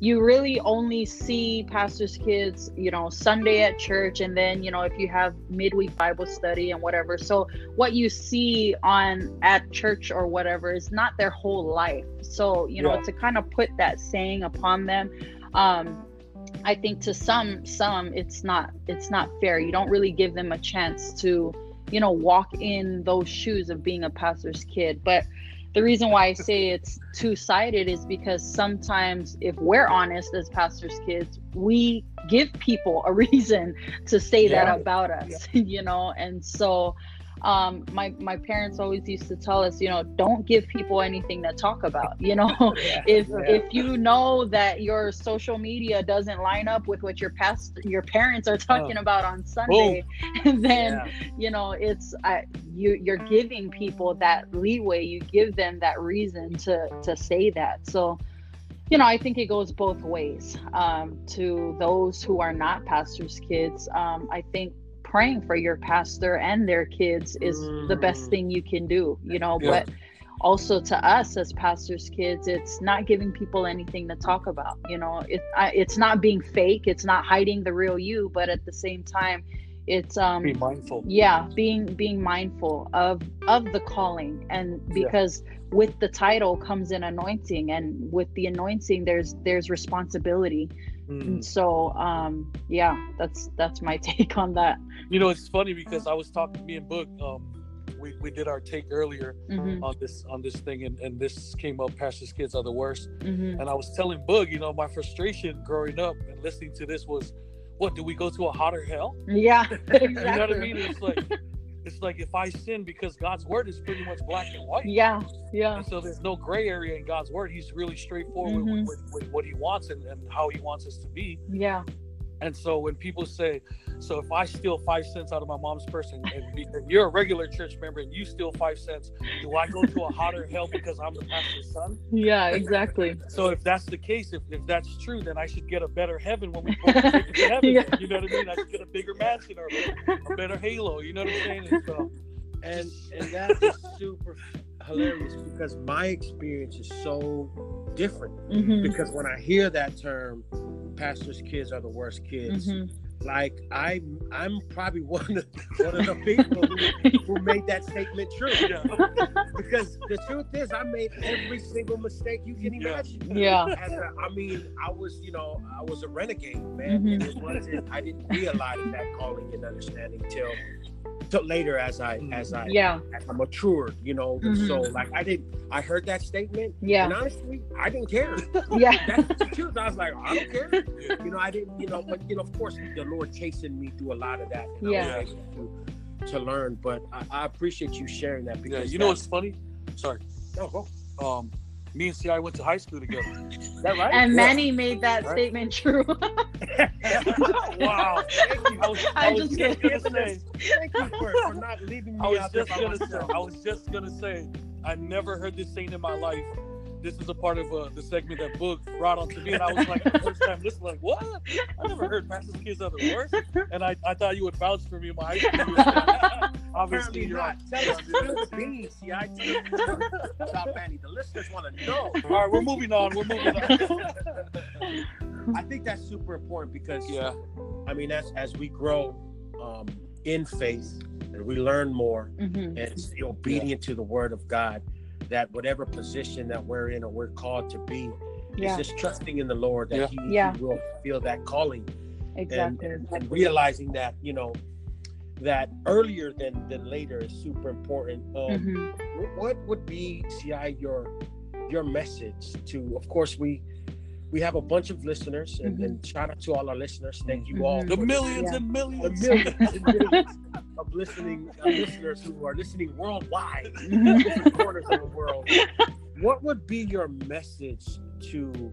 you really only see pastors' kids, you know, Sunday at church, and then you know if you have midweek Bible study and whatever. So what you see on at church or whatever is not their whole life. So you know Yeah. to kind of put that saying upon them, um, I think to some some it's not it's not fair. You don't really give them a chance to you know walk in those shoes of being a pastor's kid, but the reason why I say it's two sided is because sometimes, if we're honest as pastors' kids, we give people a reason to say Yeah. that about us, you know. And so, um, my my parents always used to tell us, you know, don't give people anything to talk about. You know, if Yeah. if you know that your social media doesn't line up with what your past your parents are talking about on Sunday, then Yeah. you know it's uh, you you're giving people that leeway you give them that reason to to say that so you know i think it goes both ways um, to those who are not pastors kids um, i think praying for your pastor and their kids is the best Mm. thing you can do you know Yeah. but also to us as pastors kids it's not giving people anything to talk about you know it I, it's not being fake it's not hiding the real you but at the same time it's um Be mindful. yeah being being mindful of of the calling and because with the title comes an anointing and with the anointing there's there's responsibility Mm. so um yeah that's that's my take on that You know, it's funny because I was talking me and Boog. Um, we, we did our take earlier hmm on this on this thing, and, and this came up. Pastors' kids are the worst. hmm And I was telling Boog, you know, my frustration growing up and listening to this was, what do we go to a hotter hell? yeah exactly. You know what I mean? It's like, it's like if I sin because God's word is pretty much black and white. yeah yeah And so there's no gray area in God's word. He's really straightforward Mhm. with, with, with what he wants and, and how he wants us to be. yeah And so when people say, so if I steal five cents out of my mom's purse and, and, be, and you're a regular church member and you steal five cents, do I go to a hotter hell because I'm the pastor's son? yeah exactly So if that's the case, if, if that's true, then I should get a better heaven when we go to heaven. Yeah. You know what I mean? I should get a bigger mansion or a better halo. You know what I'm saying? And so, and and that is super hilarious because my experience is so different hmm because when i hear that term pastors kids are the worst kids hmm like I I'm probably one of one of the people who, who made that statement true. Yeah. because the truth is, I made every single mistake you can imagine. Yeah. As a, I mean, I was, you know, I was a renegade, man, and it wasn't. I didn't realize that calling and understanding till till later as I as I Yeah. as I matured, you know. Mhm. So like I didn't I heard that statement, Yeah. and Yeah. honestly, I didn't care. Yeah. That's the truth. I was like, I don't care. You know, I didn't, you know, but you know, of course, the Lord chasing me through a lot of that. And Yeah. I was to, to learn. But I, I appreciate you sharing that Yeah, because you know that- what's funny? Sorry. no, go. Um, me and CI went to high school together. Is that right? And Yeah. Manny made that Right. statement true. wow. Thank you. I was, I I'm was just just kidding. gonna say. Thank you for, for not leaving me I was out there just by gonna say. myself. I was just gonna say. I never heard this saying in my life. This is a part of uh, the segment that Boog brought onto me, and I was like, the first time listening, like, what? I never heard Pastor's Kids are the worst. And I, I thought you would vouch for me in my high Obviously, Apparently you're not. not. Tell us the beans. See, I tell you about Manny. The listeners want to know. All right, we're moving on. We're moving on. I think that's super important because yeah. I mean, as as we grow um, in faith and we learn more Mhm. and stay obedient to the Word of God, that whatever position that we're in or we're called to be, Yeah. is just trusting in the Lord that Yeah. He, Yeah. he will feel that calling and, Exactly. and, and realizing that you know that earlier than than later is super important. Um, Mhm. What would be, Ci, your your message to? Of course, we we have a bunch of listeners, and, Mhm. and shout out to all our listeners. Thank you all. Mhm. The millions Yeah. and the millions. millions and millions of listening uh, listeners who are listening worldwide, different corners of the world. What would be your message to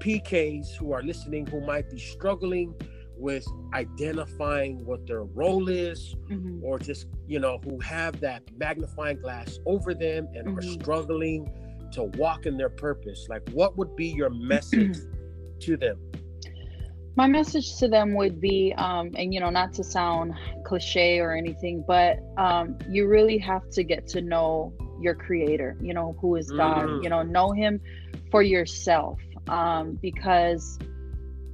PKs who are listening who might be struggling with identifying what their role is, Mhm. or just you know who have that magnifying glass over them and are Mhm. struggling to walk in their purpose? Like, what would be your message to them? my message to them would be um, and you know not to sound cliche or anything but um, you really have to get to know your creator you know who is god Mm. you know know him for yourself um, because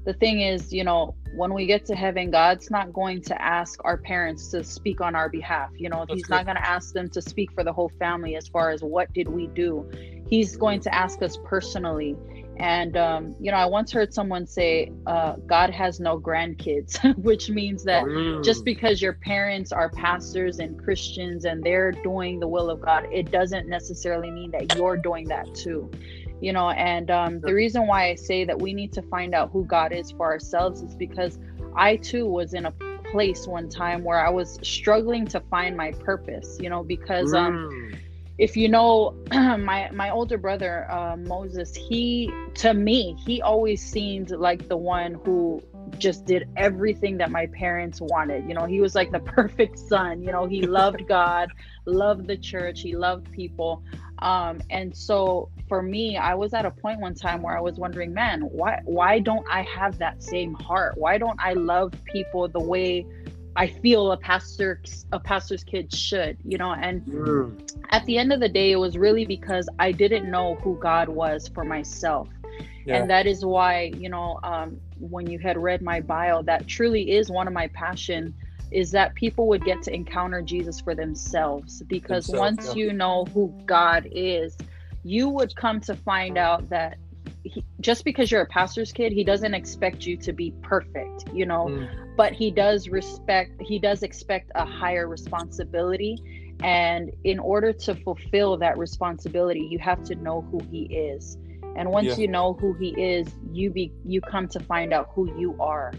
the thing is you know when we get to heaven god's not going to ask our parents to speak on our behalf you know That's he's not going to ask them to speak for the whole family as far as what did we do he's going to ask us personally. And um, you know i once heard someone say uh, god has no grandkids which means that just because your parents are pastors and christians and they're doing the will of god it doesn't necessarily mean that you're doing that too. You know and um, the reason why i say that we need to find out who god is for ourselves is because i too was in a place one time where i was struggling to find my purpose you know because um, Mm. If you know my my older brother uh, Moses, he to me he always seemed like the one who just did everything that my parents wanted. You know, he was like the perfect son. You know, he loved God, loved the church, he loved people. Um, and so for me, I was at a point one time where I was wondering, man, why why don't I have that same heart? Why don't I love people the way I feel a pastor a pastor's kid should? You know, and Mm. at the end of the day, it was really because I didn't know who God was for myself. Yeah. And that is why, you know, um, when you had read my bio, that truly is one of my passion is that people would get to encounter Jesus for themselves. Because once yeah. you know who God is, you would come to find out that he, just because you're a pastor's kid, he doesn't expect you to be perfect, you know, Mm. but he does respect, he does expect a higher responsibility. And in order to fulfill that responsibility, you have to know who he is. And once Yeah. you know who he is, you be you come to find out who you are.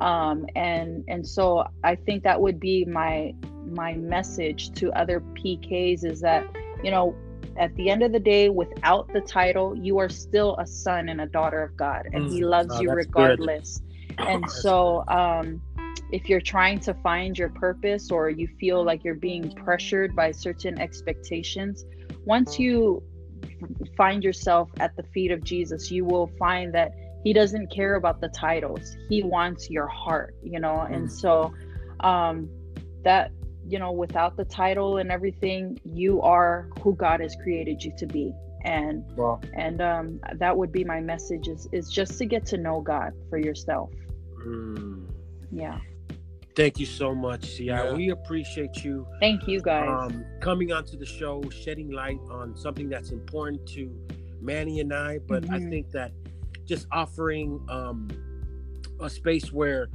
Um, and and so I think that would be my my message to other PKs is that you know at the end of the day, without the title, you are still a son and a daughter of God, and He Mm. loves Oh, you that's good. regardless. And so, um, if you're trying to find your purpose or you feel like you're being pressured by certain expectations, once you find yourself at the feet of Jesus, you will find that He doesn't care about the titles. He wants your heart, you know. And Mm. so, um, that you know, without the title and everything, you are who God has created you to be. And Wow. and um, that would be my message is is just to get to know God for yourself. Mm. Yeah. Thank you so much, Ci. Yeah. We appreciate you Thank you guys. um, coming onto the show, shedding light on something that's important to Manny and I. But I Mhm. think that just offering um, a space where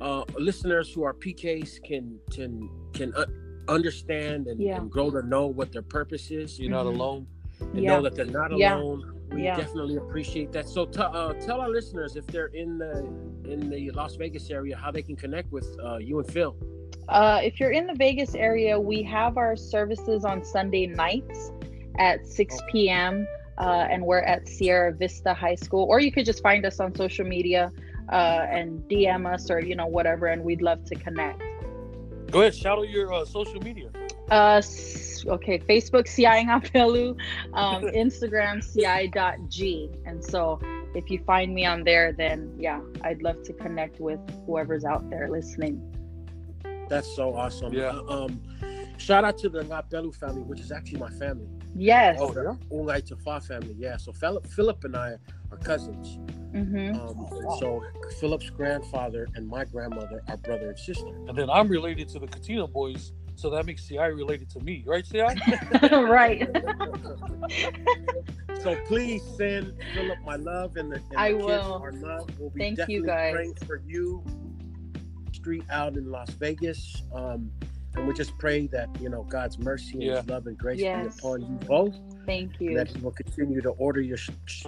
uh, listeners who are PKs can can can uh, understand and, Yeah. and grow to know what their purpose is. You're not Mhm. alone. and yeah. know that they're not alone. We definitely appreciate that. So t- uh, tell our listeners if they're in the in the Las Vegas area how they can connect with uh, you and Phil. Uh, if you're in the Vegas area, we have our services on Sunday nights at 6 p.m. Uh, and we're at Sierra Vista High School. Or you could just find us on social media uh, and DM us or you know whatever, and we'd love to connect. Go ahead, shout out your uh, social media. Uh, okay, Facebook CI Ngapelu, um, Instagram CI.g. And so if you find me on there, then yeah, I'd love to connect with whoever's out there listening. That's so awesome. Yeah. Uh, um, shout out to the Ngapelu family, which is actually my family. Yes. Oh, yeah? Ungai Tafa family. Yeah. So Philip, Philip and I are cousins. hmm Um, so Philip's grandfather and my grandmother are brother and sister. And then I'm related to the Katina boys, so that makes CI related to me, right, CI? right. So please send Philip my love and the, and the I kids will. our love. We'll be Thank you, definitely guys. praying for you. Street out in Las Vegas. Um, and we just pray that you know God's mercy and Yeah. His love and grace Yes. be upon you both. Thank and you. that He will continue to order your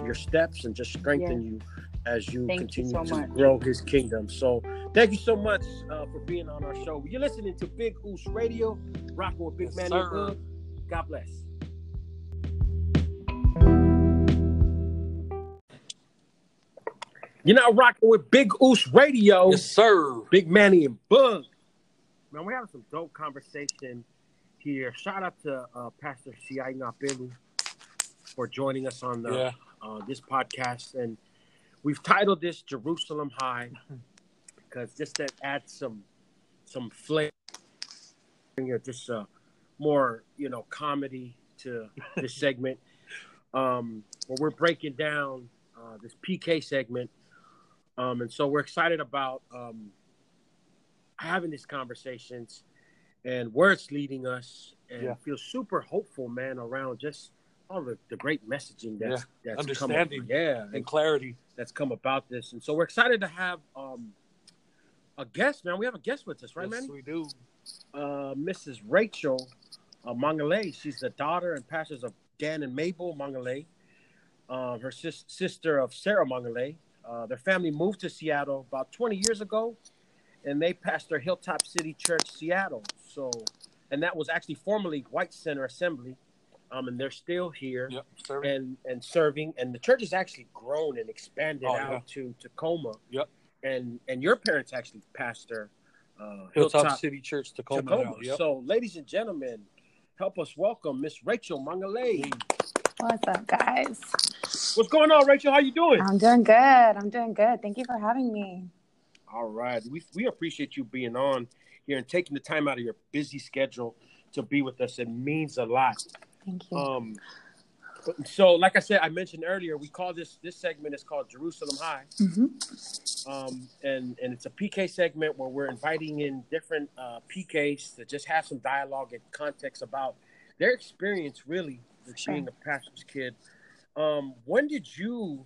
your steps and just strengthen you as you Thank you continue so to much. grow His kingdom. So thank you so much uh, for being on our show. You're listening to Big Oos Radio, rocking with Big Yes, Man. sir. Hood. God bless. You're not rocking with Big Oos Radio, yes, sir. Big Manny and Boog. Man, we're having some dope conversation here. Shout out to uh, Pastor Siai Ngapelu for joining us on the Yeah. uh, this podcast, and we've titled this Jerusalem High because just to add some some flavor, you know, just uh, more you know comedy to this segment. Um, where we're breaking down uh, this PK segment, um, and so we're excited about um, having these conversations and where it's leading us, and Yeah. feel super hopeful, man, around just all the, the great messaging that's that's come yeah, And clarity. that's come about this. And so we're excited to have um, a guest, man. We have a guest with us, right, yes, man? we do. Uh, Mrs. Rachel uh, Mangale. She's the daughter and pastors of Dan and Mabel Mangale. Uh, her sis- sister of Sarah Mangale. Uh, their family moved to Seattle about 20 years ago, and they pastor Hilltop City Church, Seattle. So, and that was actually formerly White Center Assembly, um, and they're still here Yep, and and serving and the church has actually grown and expanded Oh, out yeah. to Tacoma. Yep. And and your parents actually pastor uh, Hilltop, City Church, Tacoma. Tacoma. Yep. So, ladies and gentlemen, help us welcome Miss Rachel Mangale. What's up, guys? What's going on, Rachel? How you doing? I'm doing good. I'm doing good. Thank you for having me. All right. We we appreciate you being on here and taking the time out of your busy schedule to be with us. It means a lot. Thank you. Um, so, like I said, I mentioned earlier, we call this this segment is called Jerusalem High. hmm um, and and it's a PK segment where we're inviting in different uh, PKs to just have some dialogue and context about their experience, really, with Sure. being a pastor's kid. Um, when did you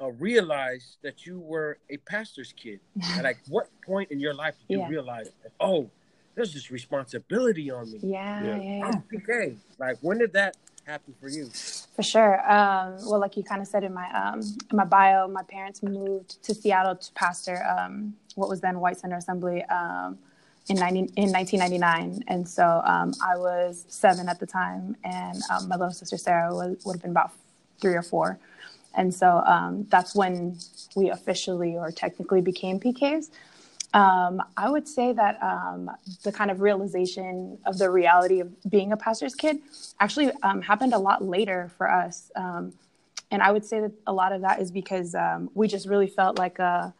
uh, realize that you were a pastor's kid? Like what point in your life did you Yeah. realize, that, oh, there's this responsibility on me? Yeah, Yeah. yeah, yeah, I'm PK. Like, when did that happen for you? for sure. Um, well, like you kind of said in my um, in my bio, my parents moved to Seattle to pastor um, what was then White Center Assembly um, in 90, in 1999, and so um, I was seven at the time, and um, my little sister Sarah was, would have been about three or four, and so um, that's when we officially or technically became PKs. Um, I would say that um, the kind of realization of the reality of being a pastor's kid actually um, happened a lot later for us. Um, and I would say that a lot of that is because um, we just really felt like uh,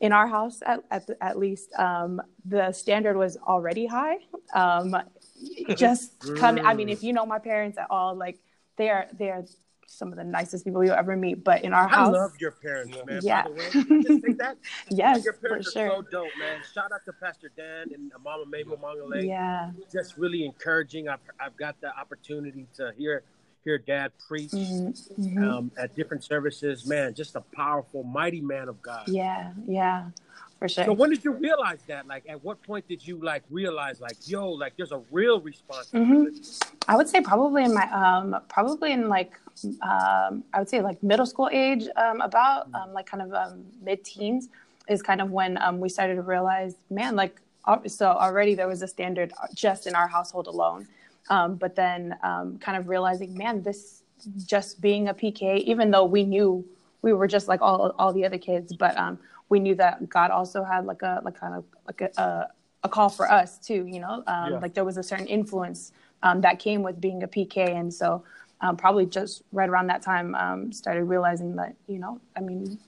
in our house, at, at, the, at least, um, the standard was already high. Um, just come, I mean, if you know my parents at all, like they are, they are some of the nicest people you'll ever meet. But in our I house, love your parents, man. Yeah. By the way, Can I just say that. yes, your for are sure. so dope, man. Shout out to Pastor Dan and Mama Mabel Mangale. Yeah. Just really encouraging. I've, I've got the opportunity to hear hear Dad preach Mhm, mhm. um, at different services. Man, just a powerful, mighty man of God. Yeah, yeah, for sure. So when did you realize that? Like, at what point did you like realize, like, yo, like, there's a real responsibility? I would say probably in my um probably in like um I would say like middle school age um about um like kind of um mid teens is kind of when um we started to realize man like so already there was a standard just in our household alone um but then um kind of realizing man this just being a PK even though we knew we were just like all all the other kids but um we knew that God also had like a like kind of like a, a a call for us too, you know, um, Yeah. like there was a certain influence um, that came with being a PK. And so um, probably just right around that time, um, started realizing that, you know, I mean,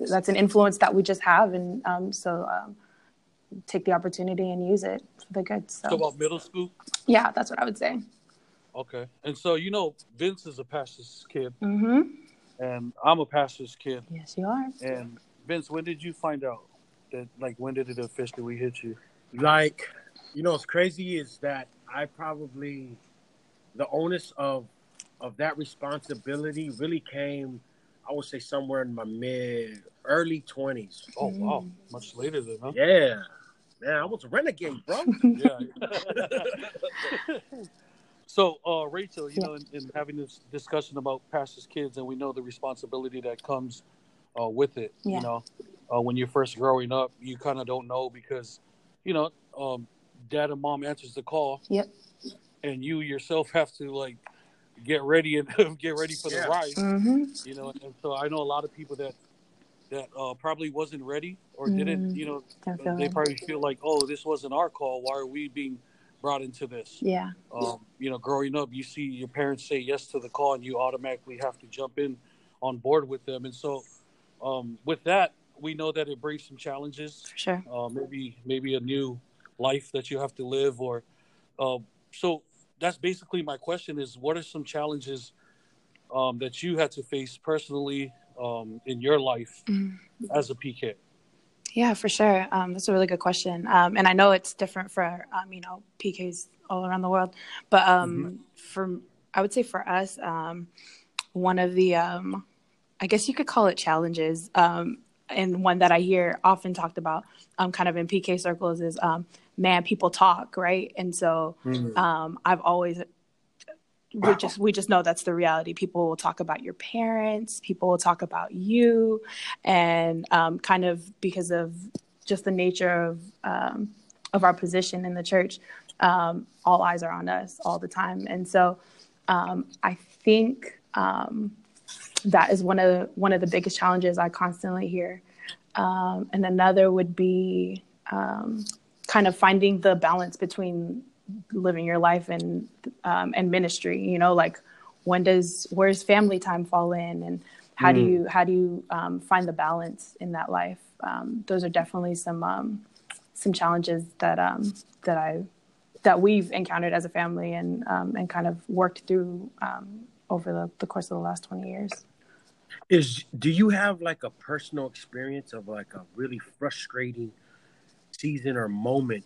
that's an influence that we just have. And um, so um, take the opportunity and use it for the good. So, So about middle school. yeah, that's what I would say. Okay. And so you know, Vince is a pastor's kid, hmm and I'm a pastor's kid. Yes, you are. And Vince, when did you find out that? Like, when did it officially hit you? Like, you know, what's crazy is that I probably the onus of of that responsibility really came, I would say, somewhere in my mid early twenties. Oh wow, much later than huh? Yeah, man, I was a renegade, bro. Yeah. so, uh, Rachel, you know, in, in having this discussion about pastors' kids, and we know the responsibility that comes uh, with it. Yeah. You know, uh, when you're first growing up, you kind of don't know because, you know, um, dad and mom answers the call, Yep. and you yourself have to like get ready and get ready for the Yeah. ride. hmm You know, and so I know a lot of people that that uh, probably wasn't ready or didn't. Mm. You know, Don't they probably feel like, oh, this wasn't our call. Why are we being brought into this? Yeah. Um, you know, growing up, you see your parents say yes to the call, and you automatically have to jump in on board with them. And so, um, with that, we know that it brings some challenges. For sure. Uh, maybe maybe a new life that you have to live, or uh, so. That's basically my question: is what are some challenges um, that you had to face personally um, in your life Mm. as a PK? Yeah, for sure. Um, that's a really good question. Um, and I know it's different for, um, you know, PKs all around the world. But um, for, I would say for us, um, one of the, um, I guess you could call it challenges, um, and one that I hear often talked about um, kind of in PK circles is, um, man, people talk, right? And so um, I've always we just we just know that's the reality. People will talk about your parents. People will talk about you, and um, kind of because of just the nature of um, of our position in the church, um, all eyes are on us all the time. And so, um, I think um, that is one of the, one of the biggest challenges I constantly hear. Um, and another would be um, kind of finding the balance between living your life and um, and ministry. You know, like when does where's family time fall in, and how do you how do you um, find the balance in that life? Um, those are definitely some um, some challenges that um, that I that we've encountered as a family and um, and kind of worked through um, over the, the course of the last twenty years. Is do you have like a personal experience of like a really frustrating season or moment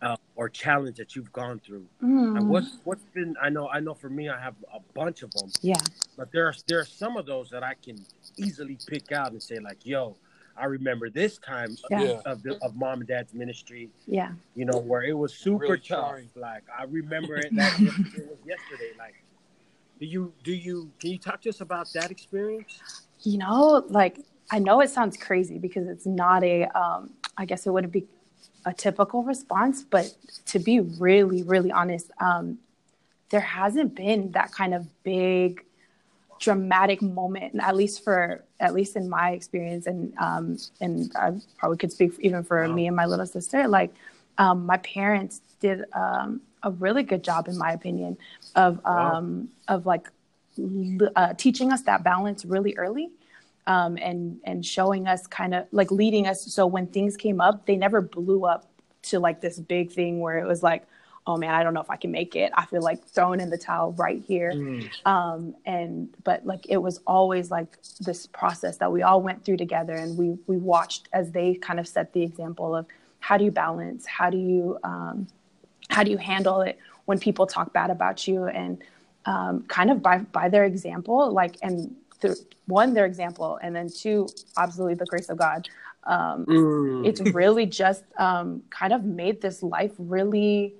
uh, or challenge that you've gone through? Mm, And what's what's been? I know I know for me, I have a bunch of them, yeah, but there are there are some of those that I can easily pick out and say like, "Yo, I remember this time Yeah. Yeah. of the, of mom and dad's ministry, yeah, you know, where it was super Really tough. trying. Like I remember it that it, it was yesterday. Like, do you do you can you talk to us about that experience? you know, like I know it sounds crazy because it's not a, um, I guess it wouldn't be a typical response, but to be really, really honest, um, there hasn't been that kind of big, dramatic moment, at least for, at least in my experience, and um, and I probably could speak even for Wow. me and my little sister. Like, um, my parents did um, a really good job, in my opinion, of Wow. um, of like uh, teaching us that balance really early um, and and showing us kind of like leading us so when things came up they never blew up to like this big thing where it was like oh man, I don't know if I can make it. I feel like throwing in the towel right here. Mm. Um, and but like it was always like this process that we all went through together, and we we watched as they kind of set the example of how do you balance, how do you um, how do you handle it when people talk bad about you, and um, kind of by by their example, like and th- one their example, and then two, absolutely the grace of God. Um, Mm. it's really just um, kind of made this life really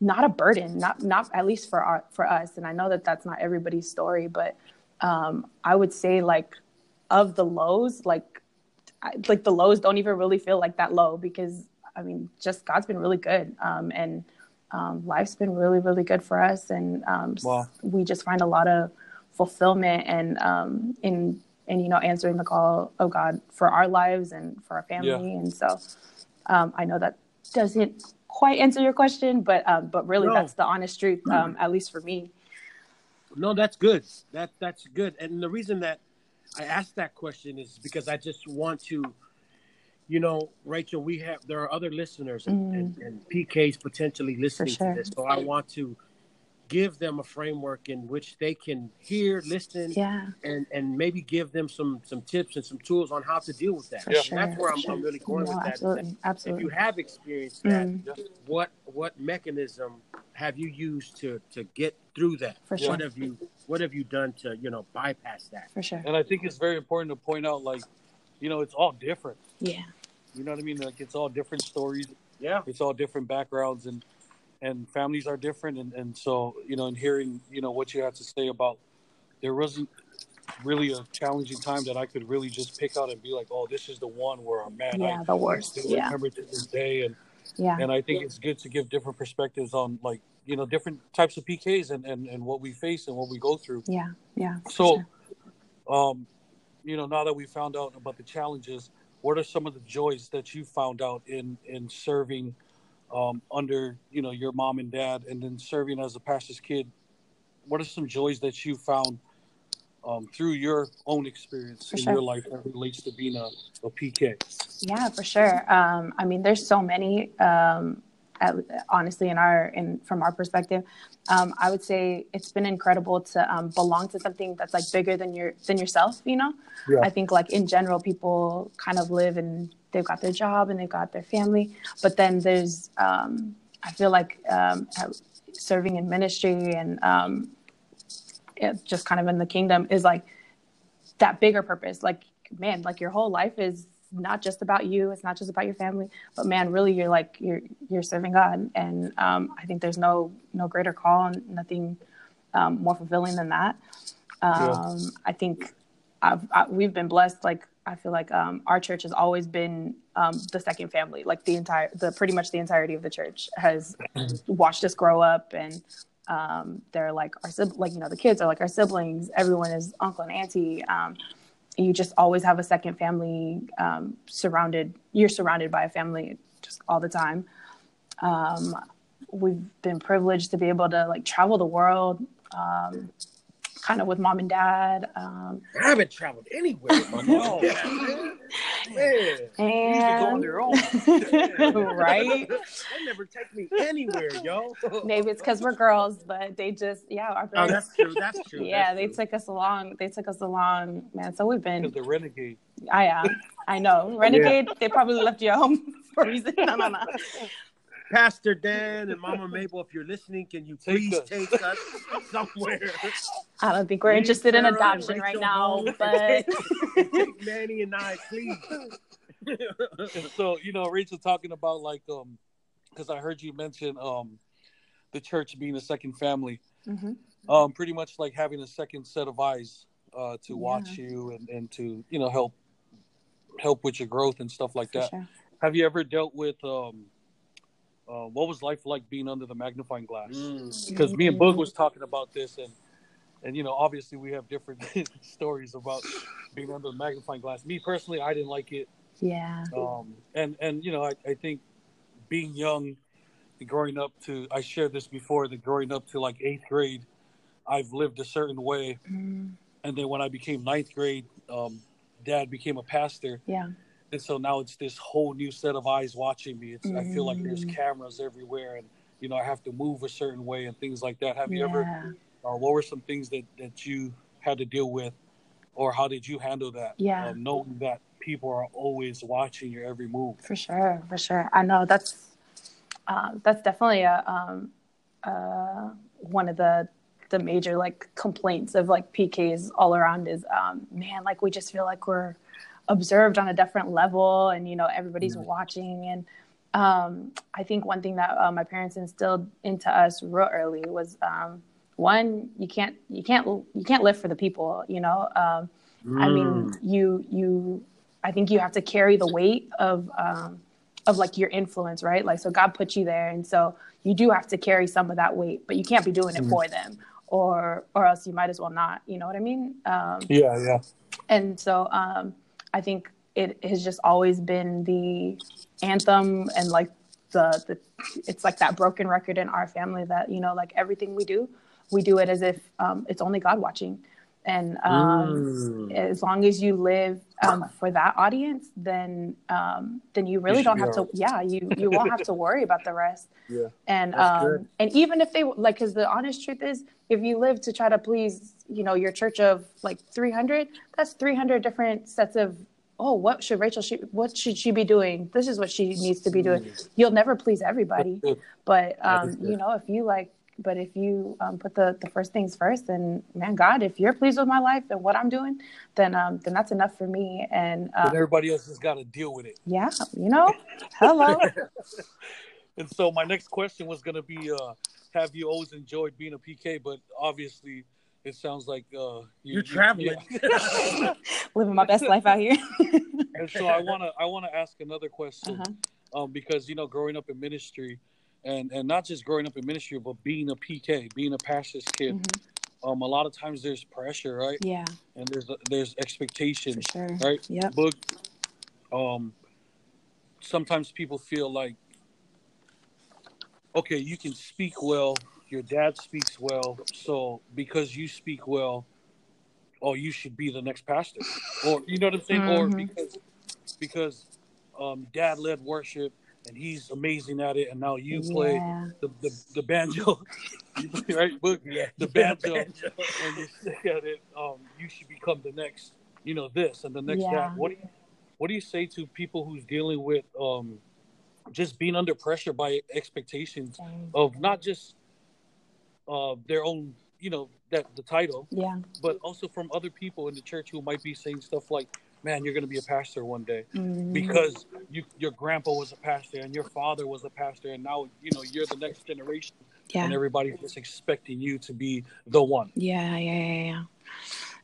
not a burden not not at least for our for us and i know that that's not everybody's story but um i would say like of the lows like I, like the lows don't even really feel like that low because i mean just god's been really good um and um life's been really really good for us and um Wow. we just find a lot of fulfillment and um in and you know answering the call of god for our lives and for our family Yeah. and so um i know that doesn't quite answer your question, but um, but really No. that's the honest truth, um, at least for me. No, that's good. That that's good. And the reason that I asked that question is because I just want to, you know, Rachel, we have there are other listeners and, and, and PKs potentially listening sure. to this. So I want to give them a framework in which they can hear, listen, Yeah, and and maybe give them some some tips and some tools on how to deal with that. for And sure. that's where I'm, sure. I'm really going No, with that. Absolutely, absolutely. If you have experienced that, Mm, what what mechanism have you used to to get through that? For What sure. have you what have you done to you know bypass that? for sure. And I think it's very important to point out, like, you know, it's all different. Yeah, You know what I mean? Like, it's all different stories. Yeah, It's all different backgrounds, and and families are different. And and so, you know, and hearing, you know, what you had to say about, there wasn't really a challenging time that I could really just pick out and be like, oh, this is the one where our man, yeah, I the worst. still Yeah, remember to this day. And yeah, and I think it's good to give different perspectives on like you know different types of PKs and and and what we face and what we go through. yeah, yeah. So, sure. um, you know, now that we found out about the challenges, what are some of the joys that you found out in in serving um, under you know your mom and dad, and then serving as a pastor's kid? What are some joys that you found um, through your own experience For in sure. your life that relates to being a, a PK? Yeah, for sure. Um, I mean, there's so many. Um, honestly, in our in from our perspective, um, I would say it's been incredible to um, belong to something that's like bigger than your than yourself. You know, Yeah. I think like in general, people kind of live and they've got their job and they've got their family, but then there's um, I feel like um, serving in ministry and um, it, just kind of in the kingdom is like that bigger purpose. Like man, like your whole life is not just about you it's not just about your family but man really you're like you're you're serving god. And um, i think there's no no greater call and nothing um, more fulfilling than that. Um, i think I've, I, we've been blessed like i feel like um, our church has always been um, the second family. Like the entire the pretty much the entirety of the church has watched us grow up and um, they're like our like you know the kids are like our siblings. Everyone is uncle and auntie. Um, you just always have a second family um, surrounded you're surrounded by a family just all the time. Um, we've been privileged to be able to like travel the world um, kind of with mom and dad um, I haven't traveled anywhere. I know. Man, They usually go on their own. right they never take me anywhere, yo. maybe it's because we're girls but they just yeah our parents, Oh, that's true. That's true. yeah that's they true. took us along they took us along man so we've been Because the renegade. I am. I know. Renegade, they probably left you at home for a reason. No, no, no. Pastor Dan and Mama Mabel, if you're listening, can you Take please us. take us somewhere? I don't think we're Leave interested in adoption right now, home. but Take Manny and I, please. And so, you know, Rachel talking about like, um, because I heard you mention um, the church being a second family, Mhm. um, pretty much like having a second set of eyes uh, to Yeah. watch you and, and to you know help help with your growth and stuff like for that. sure. Have you ever dealt with um, uh, what was life like being under the magnifying glass? Mm. Because me and Boog was talking about this and. And you know, obviously, we have different stories about being under the magnifying glass. Me personally, I didn't like it. Yeah. um, and and you know I, I think being young and growing up to i shared this before that growing up to like eighth grade i've lived a certain way Mm, and then when i became ninth grade um, dad became a pastor yeah. And so now it's this whole new set of eyes watching me it's i feel like there's Mm. cameras everywhere and you know, I have to move a certain way and things like that. Have you ever, Yeah. uh, what were some things that, that you had to deal with or how did you handle that? Yeah. Um, knowing that people are always watching your every move. For sure, for sure. I know that's uh, that's definitely a um, uh, one of the the major like complaints of like PKs all around is um, man, like we just feel like we're observed on a different level, and you know everybody's watching. And um, I think one thing that uh, my parents instilled into us real early was um, one you can't you can't you can't live for the people. You know, um, I mean you you I think you have to carry the weight of um, of like your influence, right? Like so God put you there, and so you do have to carry some of that weight, but you can't be doing it for them, or or else you might as well not. You know what I mean? Um, Yeah, yeah. and so um, I think it has just always been the anthem and like the the it's like that broken record in our family that you know like everything we do, we do it as if um, it's only God watching, and um, as long as you live um, for that audience, then um, then you really should don't have to. Yeah, you you won't have to worry about the rest. Yeah. And um, and even if they like, because the honest truth is, if you live to try to please, you know, your church of like three hundred, that's three hundred different sets of. Oh, what should Rachel? She, what should she be doing? This is what she needs to be doing. You'll never please everybody, but um, you know, if you like, but if you um, put the the first things first, then man, God, if you're pleased with my life and what I'm doing, then um, then that's enough for me. And And uh, everybody else has got to deal with it. yeah, you know, hello. And so my next question was going to be, uh, have you always enjoyed being a PK? But obviously, it sounds like uh, you, You're traveling. yeah. Living my best life out here. and so I want to I want to ask another question Uh-huh. um, because you know growing up in ministry and and not just growing up in ministry but being a PK being a pastor's kid Mhm. um, a lot of times there's pressure right Yeah, and there's there's for expectation sure. right Yeah. But um sometimes people feel like okay you can speak well your dad speaks well so because you speak well oh you should be the next pastor or you know what i'm saying or Mhm. because because um dad led worship and he's amazing at it and now you play Yeah. the, the, the banjo you play, right Boog Yeah, the banjo and you say at it, um, you should become the next, you know, this and the next Yeah. that. What do you, what do you say to people who's dealing with um, just being under pressure by expectations Dang. of not just uh, their own, you know, that the title, Yeah. but also from other people in the church who might be saying stuff like, "Man, you're going to be a pastor one day." Mhm. Because you, your grandpa was a pastor and your father was a pastor, and now you know you're the next generation, Yeah. and everybody's just expecting you to be the one. Yeah, yeah, yeah, yeah.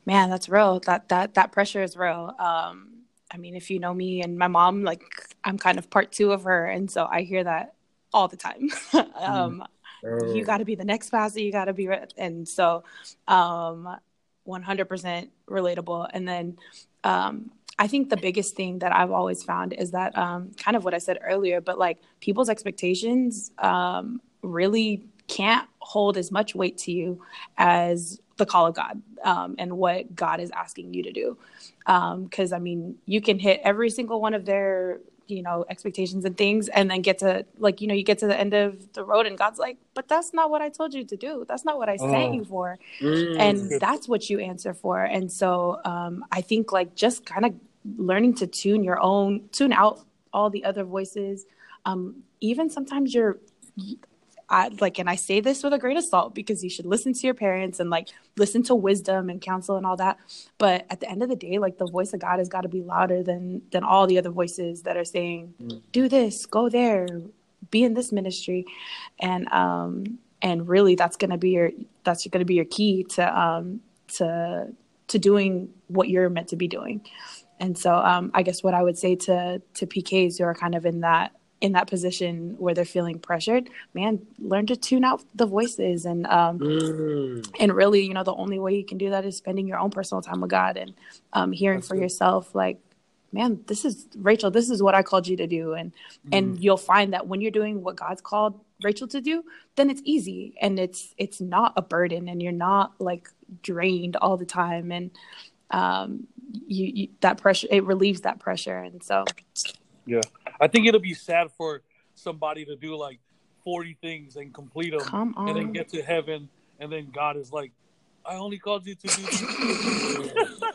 Man, that's real. That that that pressure is real. Um, I mean, if you know me and my mom, like I'm kind of part two of her, and so I hear that all the time. um, you got to be the next pastor. You got to be, re-. and so, um, 100% relatable. And then, um, I think the biggest thing that I've always found is that, um, kind of what I said earlier, but like people's expectations, um, really can't hold as much weight to you as the call of God, um, and what God is asking you to do. Um, cause I mean, you can hit every single one of their, you know, expectations and things, and then get to like, you know, you get to the end of the road and God's like, but that's not what I told you to do. That's not what I sent Oh. you for. Mm. And that's what you answer for. And so, um, I think like just kind of learning to tune your own, tune out all the other voices. Um, even sometimes you're, I like, and I say this with a grain of salt because you should listen to your parents and like listen to wisdom and counsel and all that. But at the end of the day, like the voice of God has got to be louder than than all the other voices that are saying, "Do this, go there, be in this ministry," and um and really that's gonna be your that's gonna be your key to um to to doing what you're meant to be doing. And so um I guess what I would say to to PKs who are kind of in that in that position where they're feeling pressured, man, learn to tune out the voices and um Mm. and really, you know, the only way you can do that is spending your own personal time with God and um, hearing That's for good. yourself, like, man, this is Rachel. This is what I called you to do, and and you'll find that when you're doing what God's called Rachel to do, then it's easy and it's it's not a burden, and you're not like drained all the time, and um, you, you that pressure it relieves that pressure, and so Yeah, I think it'll be sad for somebody to do like forty things and complete them, Come and then get to heaven, and then God is like, "I only called you to do.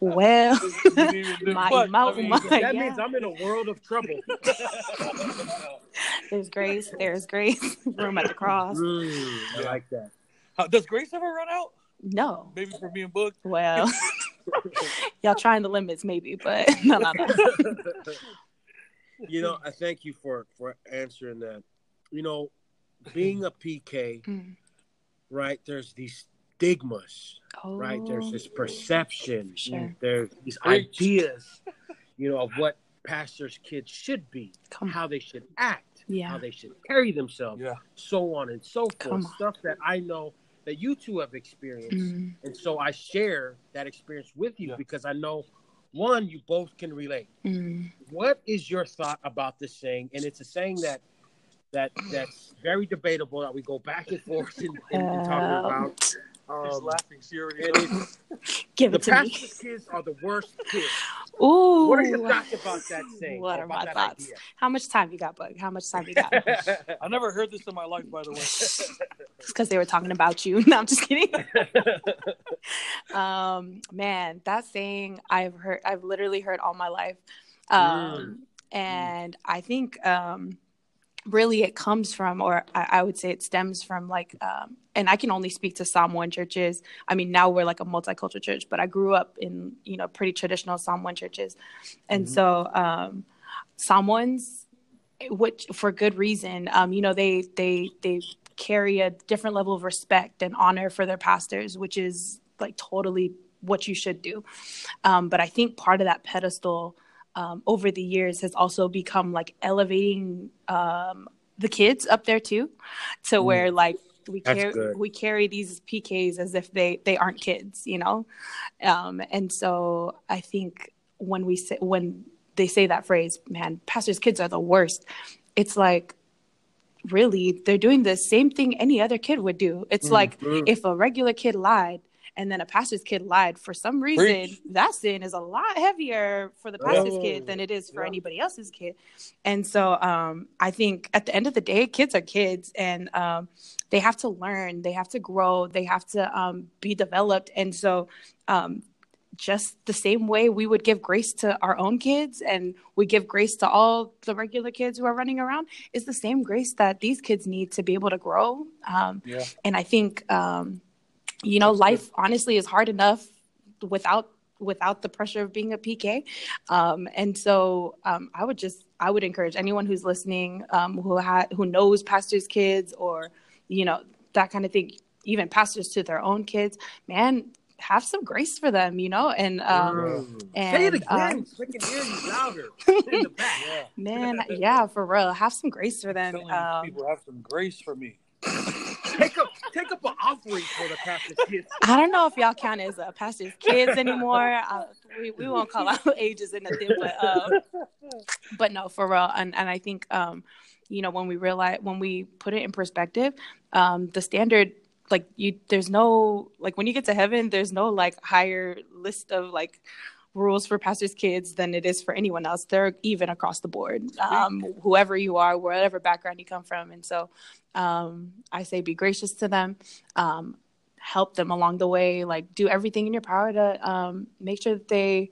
Well, You didn't even do- My- but, my- I mean, my- That Yeah. means I'm in a world of trouble. there's grace. There's grace. Room at the cross. Mm, I like that. How- does grace ever run out? No. Maybe for me and Boog. Well, y'all trying the limits, maybe, but no, no, no. You know, I thank you for for answering that. You know, being a PK, Mm. right? There's these stigmas, Oh, right? There's this perception. Sure. There's these ideas, you know, of what pastors' kids should be, Come how they should act, Yeah. how they should carry themselves, Yeah. so on and so forth. Stuff that I know that you two have experienced. Mm. And so I share that experience with you Yeah. because I know one, you both can relate. Mm. What is your thought about this saying? And it's a saying that that that's very debatable that we go back and forth in, in, in talking Um, about. She's laughing. She already and knows. Give the it to me. pastor's kids are the worst kids. Ooh. What are your thoughts about that saying? What are my that thoughts? How much time you got, Boog? How much time you got? I never heard this in my life, by the way. It's because they were talking about you. No, I'm just kidding. um, man, that saying I've heard, I've literally heard all my life. Um, and I think, um, really it comes from, or I, I would say it stems from like, um, and I can only speak to Samoan churches. I mean, now we're like a multicultural church, but I grew up in, you know, pretty traditional Samoan churches. And so, um, Samoans, which for good reason, um, you know, they, they, they carry a different level of respect and honor for their pastors, which is like totally what you should do. Um, but I think part of that pedestal um, over the years has also become like elevating um, the kids up there too, to where like we carry we carry these PKs as if they they aren't kids, you know. Um, and so I think when we say when they say that phrase, man, pastors' kids are the worst. It's like really they're doing the same thing any other kid would do. It's like Mhm. if a regular kid lied and then a pastor's kid lied for some reason, Preach. that sin is a lot heavier for the pastor's Oh, kid than it is for yeah. anybody else's kid. And so um, I think at the end of the day, kids are kids and um, they have to learn, they have to grow, they have to um, be developed. And so um, just the same way we would give grace to our own kids and we give grace to all the regular kids who are running around is the same grace that these kids need to be able to grow. Um, Yeah. and I think, um, you know, life honestly is hard enough without without the pressure of being a PK. Um, and so um, I would just I would encourage anyone who's listening um, who ha- who knows pastors' kids or you know that kind of thing, even pastors to their own kids, man, have some grace for them, you know, and um, Mm. and Say it again. um, so I can hear you louder in the back. Yeah. man, yeah, for real, have some grace for them. Um, people have some grace for me. Take up, take up an offering for the pastor's kids. I don't know if y'all count as uh, pastors' kids anymore. Uh, we, we won't call out ages and nothing, but um, but no, for real. And and I think um, you know when we realize when we put it in perspective, um, the standard like you there's no like when you get to heaven, there's no like higher list of like rules for pastors' kids than it is for anyone else. They're even across the board, um, whoever you are, whatever background you come from, and so um, I say be gracious to them. Um, help them along the way like do everything in your power to um, make sure that they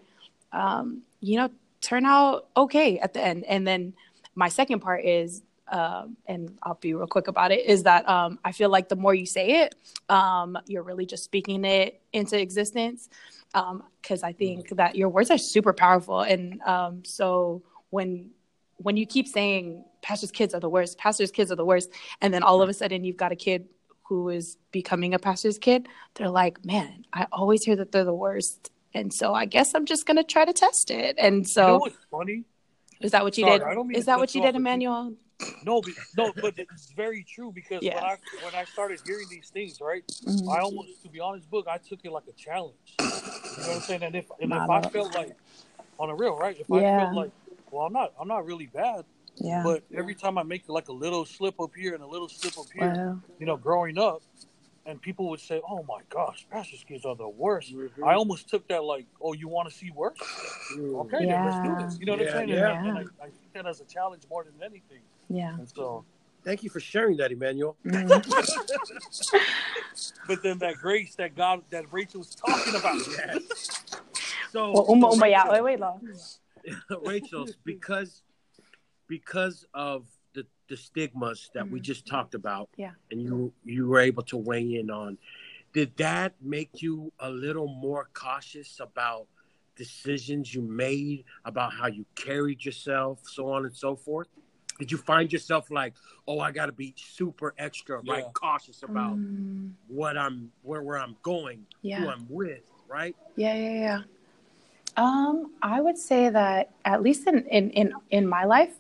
um, you know turn out okay at the end and then my second part is um, and i'll be real quick about it is that um, i feel like the more you say it um, you're really just speaking it into existence because i think that your words are super powerful and um, so when when you keep saying pastor's kids are the worst pastor's kids are the worst and then all of a sudden you've got a kid who is becoming a pastor's kid, they're like, man, I always hear that they're the worst. And so I guess I'm just going to try to test it. And you know so funny? is that what you Sorry, did? Is that what you did, Emmanuel? No, but, no, but it's very true because Yeah. when I when I started hearing these things, right, Mhm. I almost, to be honest, Boog, I took it like a challenge. You know what I'm saying? And if and if I felt like on a real, right, if I felt like, well, I'm not, I'm not really bad, Yeah. but every time I make like a little slip up here and a little slip up here, Wow. you know, growing up, and people would say, "Oh my gosh, pastor's kids are the worst." Mhm. I almost took that like, "Oh, you want to see worse? Okay, then let's do this." You know what Yeah, I'm saying? yeah. And, I, and I, I think that as a challenge more than anything. Yeah. And so, Thank you for sharing that, Emmanuel. But then that grace that God that Rachel's talking about. Yes. So, Well, uma so uma ya. Rachel- Wait, wait, lo. Rachel's because because of the the stigmas that we Mhm. just talked about. Yeah. And you you were able to weigh in on. Did that make you a little more cautious about decisions you made, about how you carried yourself, so on and so forth? Did you find yourself like, oh, I got to be super extra, Yeah. right, cautious about Mm, what I'm, where, where I'm going, who. I'm with, right? Yeah, yeah, yeah. Um, I would say that at least in in in, in my life,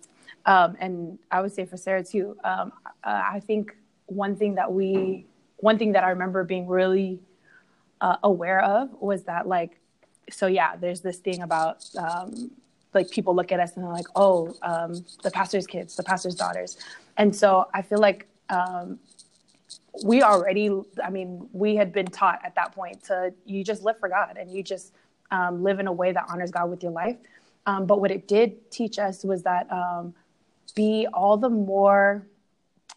um, and I would say for Sarah too. Um, uh, I think one thing that we, one thing that I remember being really uh, aware of was that like, so yeah, there's this thing about um, like people look at us and they're like, oh, um, the pastor's kids, the pastor's daughters, and so I feel like. Um, we already i mean we had been taught at that point to you just live for god and you just um, live in a way that honors god with your life um, but what it did teach us was that um, be all the more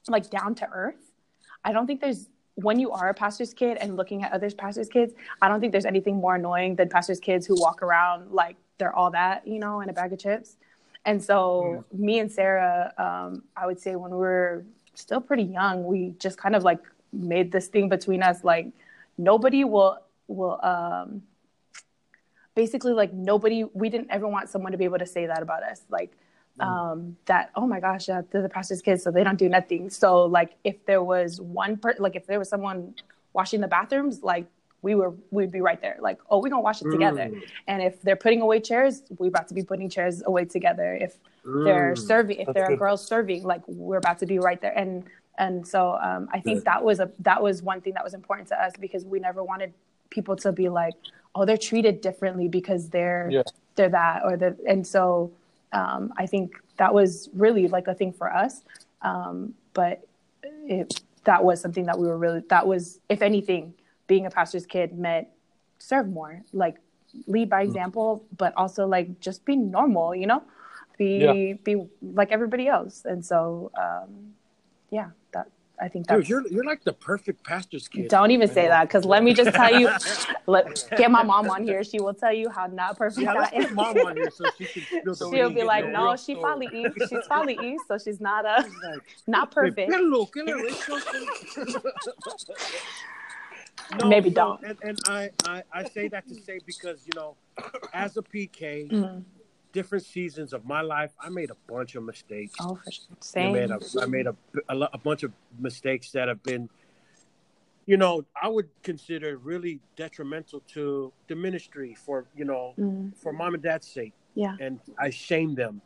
like down to earth. I don't think there's when you are a pastor's kid and looking at other pastors kids i don't think there's anything more annoying than pastors kids who walk around like they're all that you know in a bag of chips. And so me and sarah um, i would say when we were still pretty young we just kind of like made this thing between us like nobody will will um basically like nobody we didn't ever want someone to be able to say that about us. Like um that oh my gosh yeah, they're the pastor's kids so they don't do nothing so like if there was one per like if there was someone washing the bathrooms like we were we'd be right there like oh we're gonna wash it together Mm. and if they're putting away chairs we're about to be putting chairs away together if they're Mm. serving if That's there are good. girls serving like we're about to be right there and and so um, i think Good. that was a that was one thing that was important to us because we never wanted people to be like oh they're treated differently because they're Yeah. they're that or the and so um, i think that was really like a thing for us. Um, but it, that was something that we were really that was if anything being a pastor's kid meant serve more like lead by example but also like just be normal you know? Be Yeah. be like everybody else. And so um yeah that i think that's Dude, you're you're like the perfect pastor's kid. don't even say that because let me just tell you let get my mom on here she will tell you how not perfect Yeah, let's I am. mom on here so she can She'll be like no she probably east she's probably east so she's not uh Like, not perfect Hello, can I read something? No, Maybe so- don't. And, and I, I, I say that to say because, you know, as a PK, Mhm. Different seasons of my life, I made a bunch of mistakes. oh for sure I same made a, I made a, a, a bunch of mistakes that have been, you know, I would consider really detrimental to the ministry for, you know, Mhm. for mom and dad's sake. Yeah. And I shame them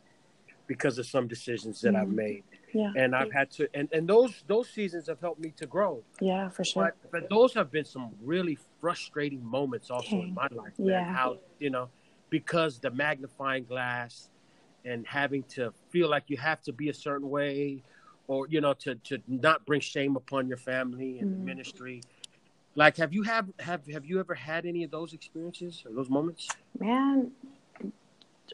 because of some decisions that I've Mhm. made. yeah And I've had to, and, and those those seasons have helped me to grow. yeah for sure But but those have been some really frustrating moments also in my life. Man. Yeah. How you know, because the magnifying glass and having to feel like you have to be a certain way or you know to to not bring shame upon your family and Mm. ministry. Like have you have have have you ever had any of those experiences or those moments? man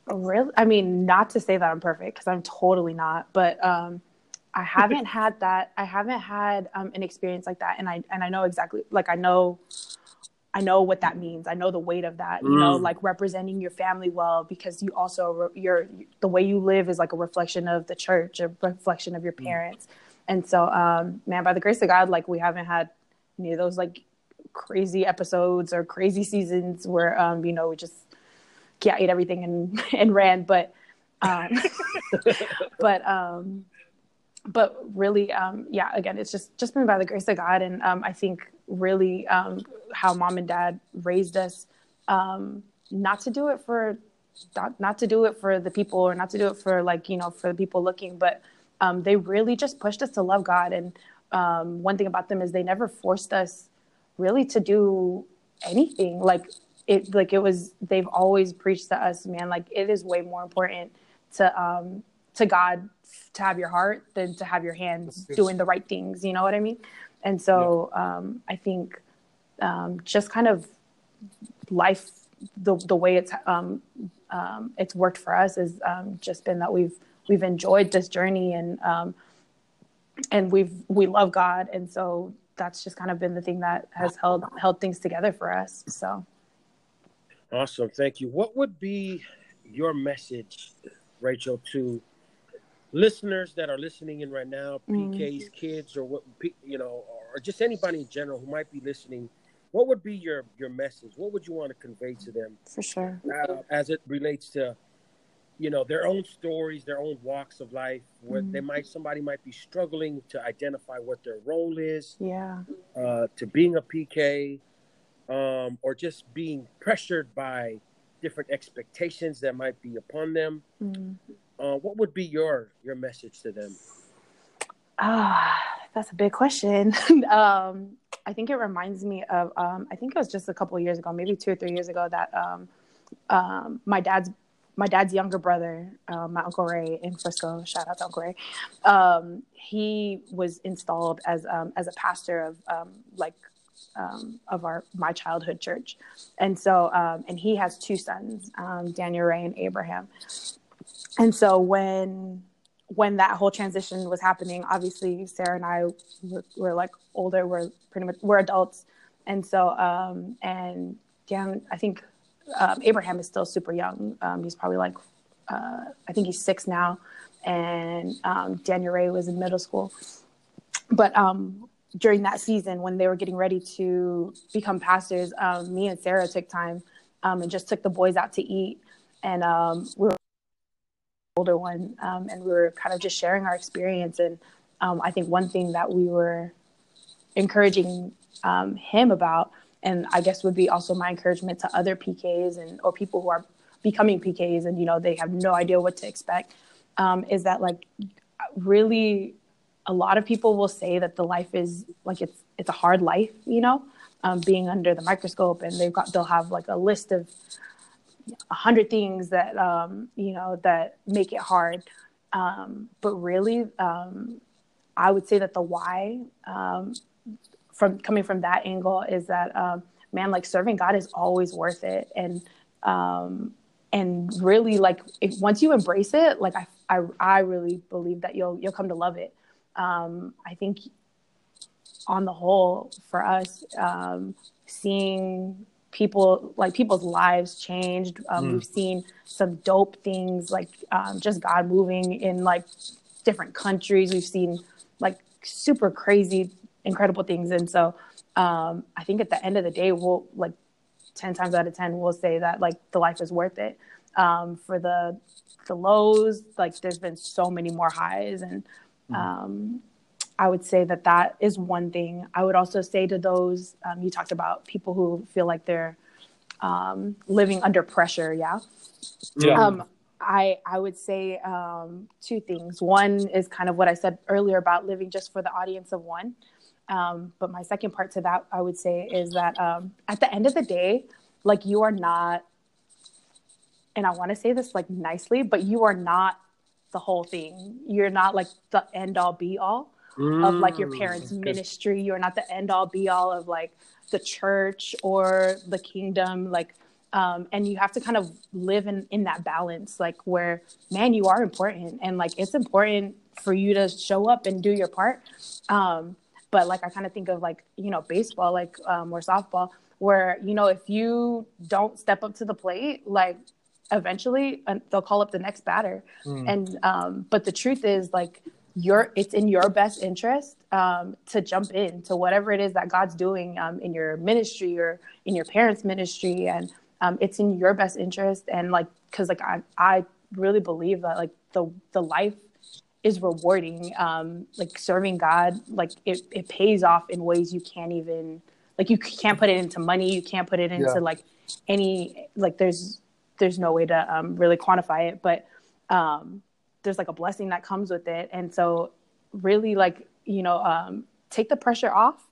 really i mean not to say that i'm perfect because i'm totally not but um i haven't had that i haven't had um, an experience like that and i and i know exactly like i know i know what that means. I know the weight of that you know Mm. like representing your family well because you also you're the way you live is like a reflection of the church a reflection of your parents. And so um man by the grace of god like we haven't had any of those like crazy episodes or crazy seasons where um you know we just yeah ate everything and and ran but um but um but really um yeah again it's just just been by the grace of god. And um i think really um how mom and dad raised us um not to do it for not, not to do it for the people or not to do it for like you know for the people looking but um they really just pushed us to love god. And um one thing about them is they never forced us really to do anything. Like it like it was they've always preached to us man like it is way more important to to god to have your heart than to have your hands doing the right things you know what i mean? And so um i think um just kind of life the the way it's um um it's worked for us has um just been that we've we've enjoyed this journey and um and we've we love God, and so that's just kind of been the thing that has held held things together for us. So. Awesome, thank you. What would be your message, Rachel, to listeners that are listening in right now, PKs, mm. kids, or what you know, or just anybody in general who might be listening? What would be your your message? What would you want to convey to them? For sure, uh, as it relates to you know their own stories their own walks of life where mm-hmm. they might somebody might be struggling to identify what their role is yeah uh, to being a pk um, or just being pressured by different expectations that might be upon them mm-hmm. Uh, what would be your your message to them ah that's a big question um, i think it reminds me of um, i think it was just a couple years ago maybe two or three years ago that um, um, my dad's my dad's younger brother, uh, my uncle Ray in Frisco, shout out to Uncle Ray. Um, he was installed as as a pastor of like um, of our my childhood church, and so um, and he has two sons, um, Daniel Ray and Abraham. And so when when that whole transition was happening, obviously Sarah and I were, were like older, we're pretty much we're adults, and so and Dan, I think um, Abraham is still super young. Um, he's probably like, uh, I think he's six now, and um, Daniel Ray was in middle school. But um, during that season, when they were getting ready to become pastors, um, me and Sarah took time um, and just took the boys out to eat, and we were older one, and we were kind of just sharing our experience. And I think one thing that we were encouraging him about and I guess would be also my encouragement to other PKs and or people who are becoming PKs and you know they have no idea what to expect um, is that like really a lot of people will say that the life is like it's it's a hard life you know um, being under the microscope and they've got they'll have like a list of a hundred things that um, you know that make it hard um, but really um, I would say that the why um, from coming from that angle is that um, man, like serving God is always worth it, and um, and really like if, once you embrace it, like I, I I really believe that you'll you'll come to love it. I think on the whole, for us, seeing people like people's lives changed. Um, mm. We've seen some dope things like um, just God moving in like different countries. We've seen like super crazy incredible things. And so um, I think at the end of the day, we'll like 10 times out of 10, we'll say that like the life is worth it. Um, for the, the lows, like there's been so many more highs. And mm-hmm. I would say that that is one thing. I would also say to those, um, you talked about people who feel like they're um, living under pressure. Yeah. Yeah. Um, I I would say um, two things. One is kind of what I said earlier about living just for the audience of one. Um, but my second part to that, I would say, is that um, at the end of the day, like you are not, and I want to say this like nicely, but you are not the whole thing. You're not like the end all be all mm, of like your mm, parents' ministry. You're not the end all be all of like the church or the kingdom. Like, um, and you have to kind of live in in that balance, like where man, you are important, and like it's important for you to show up and do your part. Um, but like I kind of think of like you know baseball, like um, or softball, where you know if you don't step up to the plate, like eventually uh, they'll call up the next batter. Mm. And um, but the truth is like your it's in your best interest um, to jump in to whatever it is that God's doing um, in your ministry or in your parents' ministry, and um, it's in your best interest. And like, because like I I really believe that like the the life is rewarding. Um, like serving God, like it, it pays off in ways you can't even like you can't put it into money. You can't put it into yeah. like any like there's there's no way to um, really quantify it, but um, there's like a blessing that comes with it. And so really like you know um, take the pressure off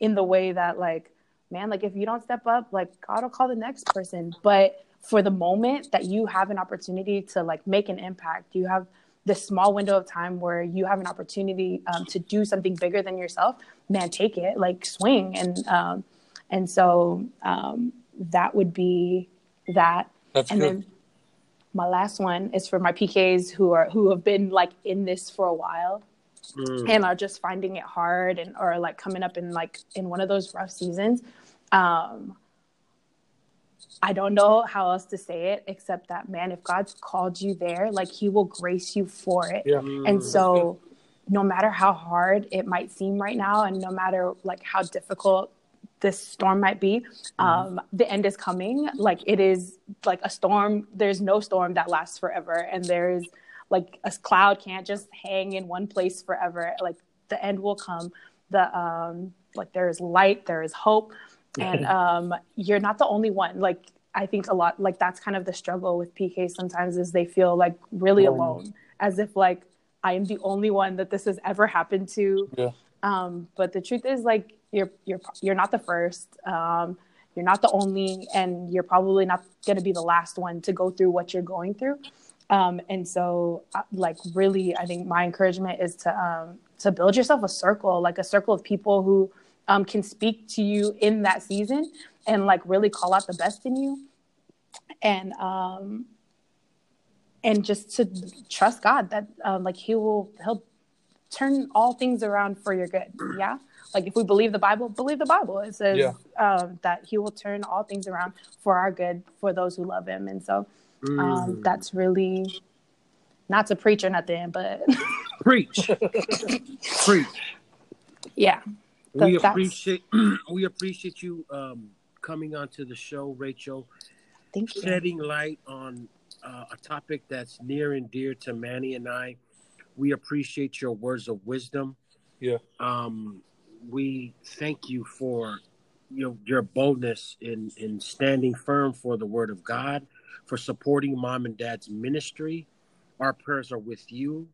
in the way that like man like if you don't step up like God will call the next person, but for the moment that you have an opportunity to like make an impact, you have this small window of time where you have an opportunity um, to do something bigger than yourself, man, take it, like swing. And um, and so um, that would be that. That's and good. then my last one is for my PKs who are who have been like in this for a while. Mm. and are just finding it hard and or like coming up in like in one of those rough seasons um i don't know how else to say it except that man if god's called you there like he will grace you for it Yeah. and so no matter how hard it might seem right now and no matter like how difficult this storm might be um the end is coming. Like it is like a storm. There's no storm that lasts forever. And there's like a cloud can't just hang in one place forever. Like the end will come. The um like there is light there is hope. And um you're not the only one. Like i think a lot like that's kind of the struggle with pk sometimes is they feel like really Alone. alone. As if like i am the only one that this has ever happened to. Yeah. Um but the truth is like you're you're you're not the first um you're not the only and you're probably not going to be the last one to go through what you're going through. Um and so uh, like really i think my encouragement is to um to build yourself a circle like a circle of people who um can speak to you in that season and like really call out the best in you. And um and just to trust god that like he will he'll turn all things around for your good yeah like if we believe the bible believe the bible it says Yeah. um, that he will turn all things around for our good for those who love him and so um, Mm. that's really not to preach or nothing but Preach. Preach. yeah we appreciate we appreciate you um, coming onto the show, Rachel, thank you shedding light on uh, a topic that's near and dear to Manny and I. We appreciate your words of wisdom. Yeah. Um, we thank you for your your boldness in in standing firm for the Word of God, for supporting mom and dad's ministry. Our prayers are with you,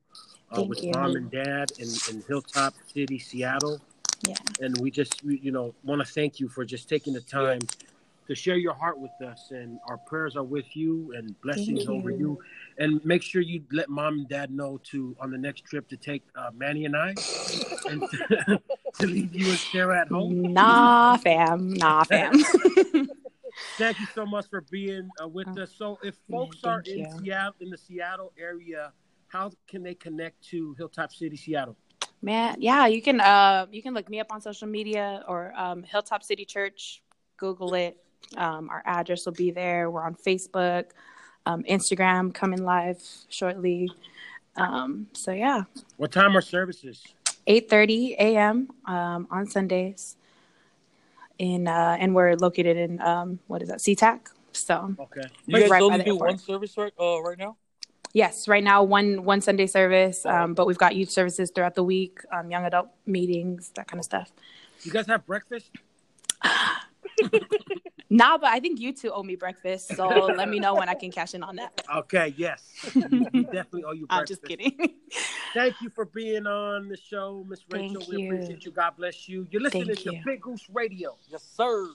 uh, Thank with you. mom and dad in, in Hilltop City, Seattle yeah and we just you know want to thank you for just taking the time to share your heart with us and our prayers are with you and blessings Thank over you. you and make sure you let mom and dad know to on the next trip to take uh, manny and i and to, to leave you and sarah at home nah fam nah fam thank you so much for being uh, with Oh. us so if Yeah, folks are in you. seattle in the seattle area how can they connect to hilltop city seattle Man, yeah, you can uh you can look me up on social media or um, Hilltop City Church. Google it. Um, our address will be there. We're on Facebook, um, Instagram, coming live shortly. Um, so yeah, what time are services eight thirty a.m. Um, on Sundays. In uh, and we're located in um, what is that? SeaTac. So okay You guys Right only do airport. one service right uh, right now? Yes, right now one one Sunday service, um, but we've got youth services throughout the week, um, young adult meetings, that kind of stuff. you guys have breakfast Nah, but I think you two owe me breakfast, so let me know when I can cash in on that. Okay, yes. we definitely owe you I'm just kidding. Thank you for being on the show, Miss Thank Rachel. We you. appreciate you. God bless you. You're listening Thank to you. Big Goose Radio. Yes, sir.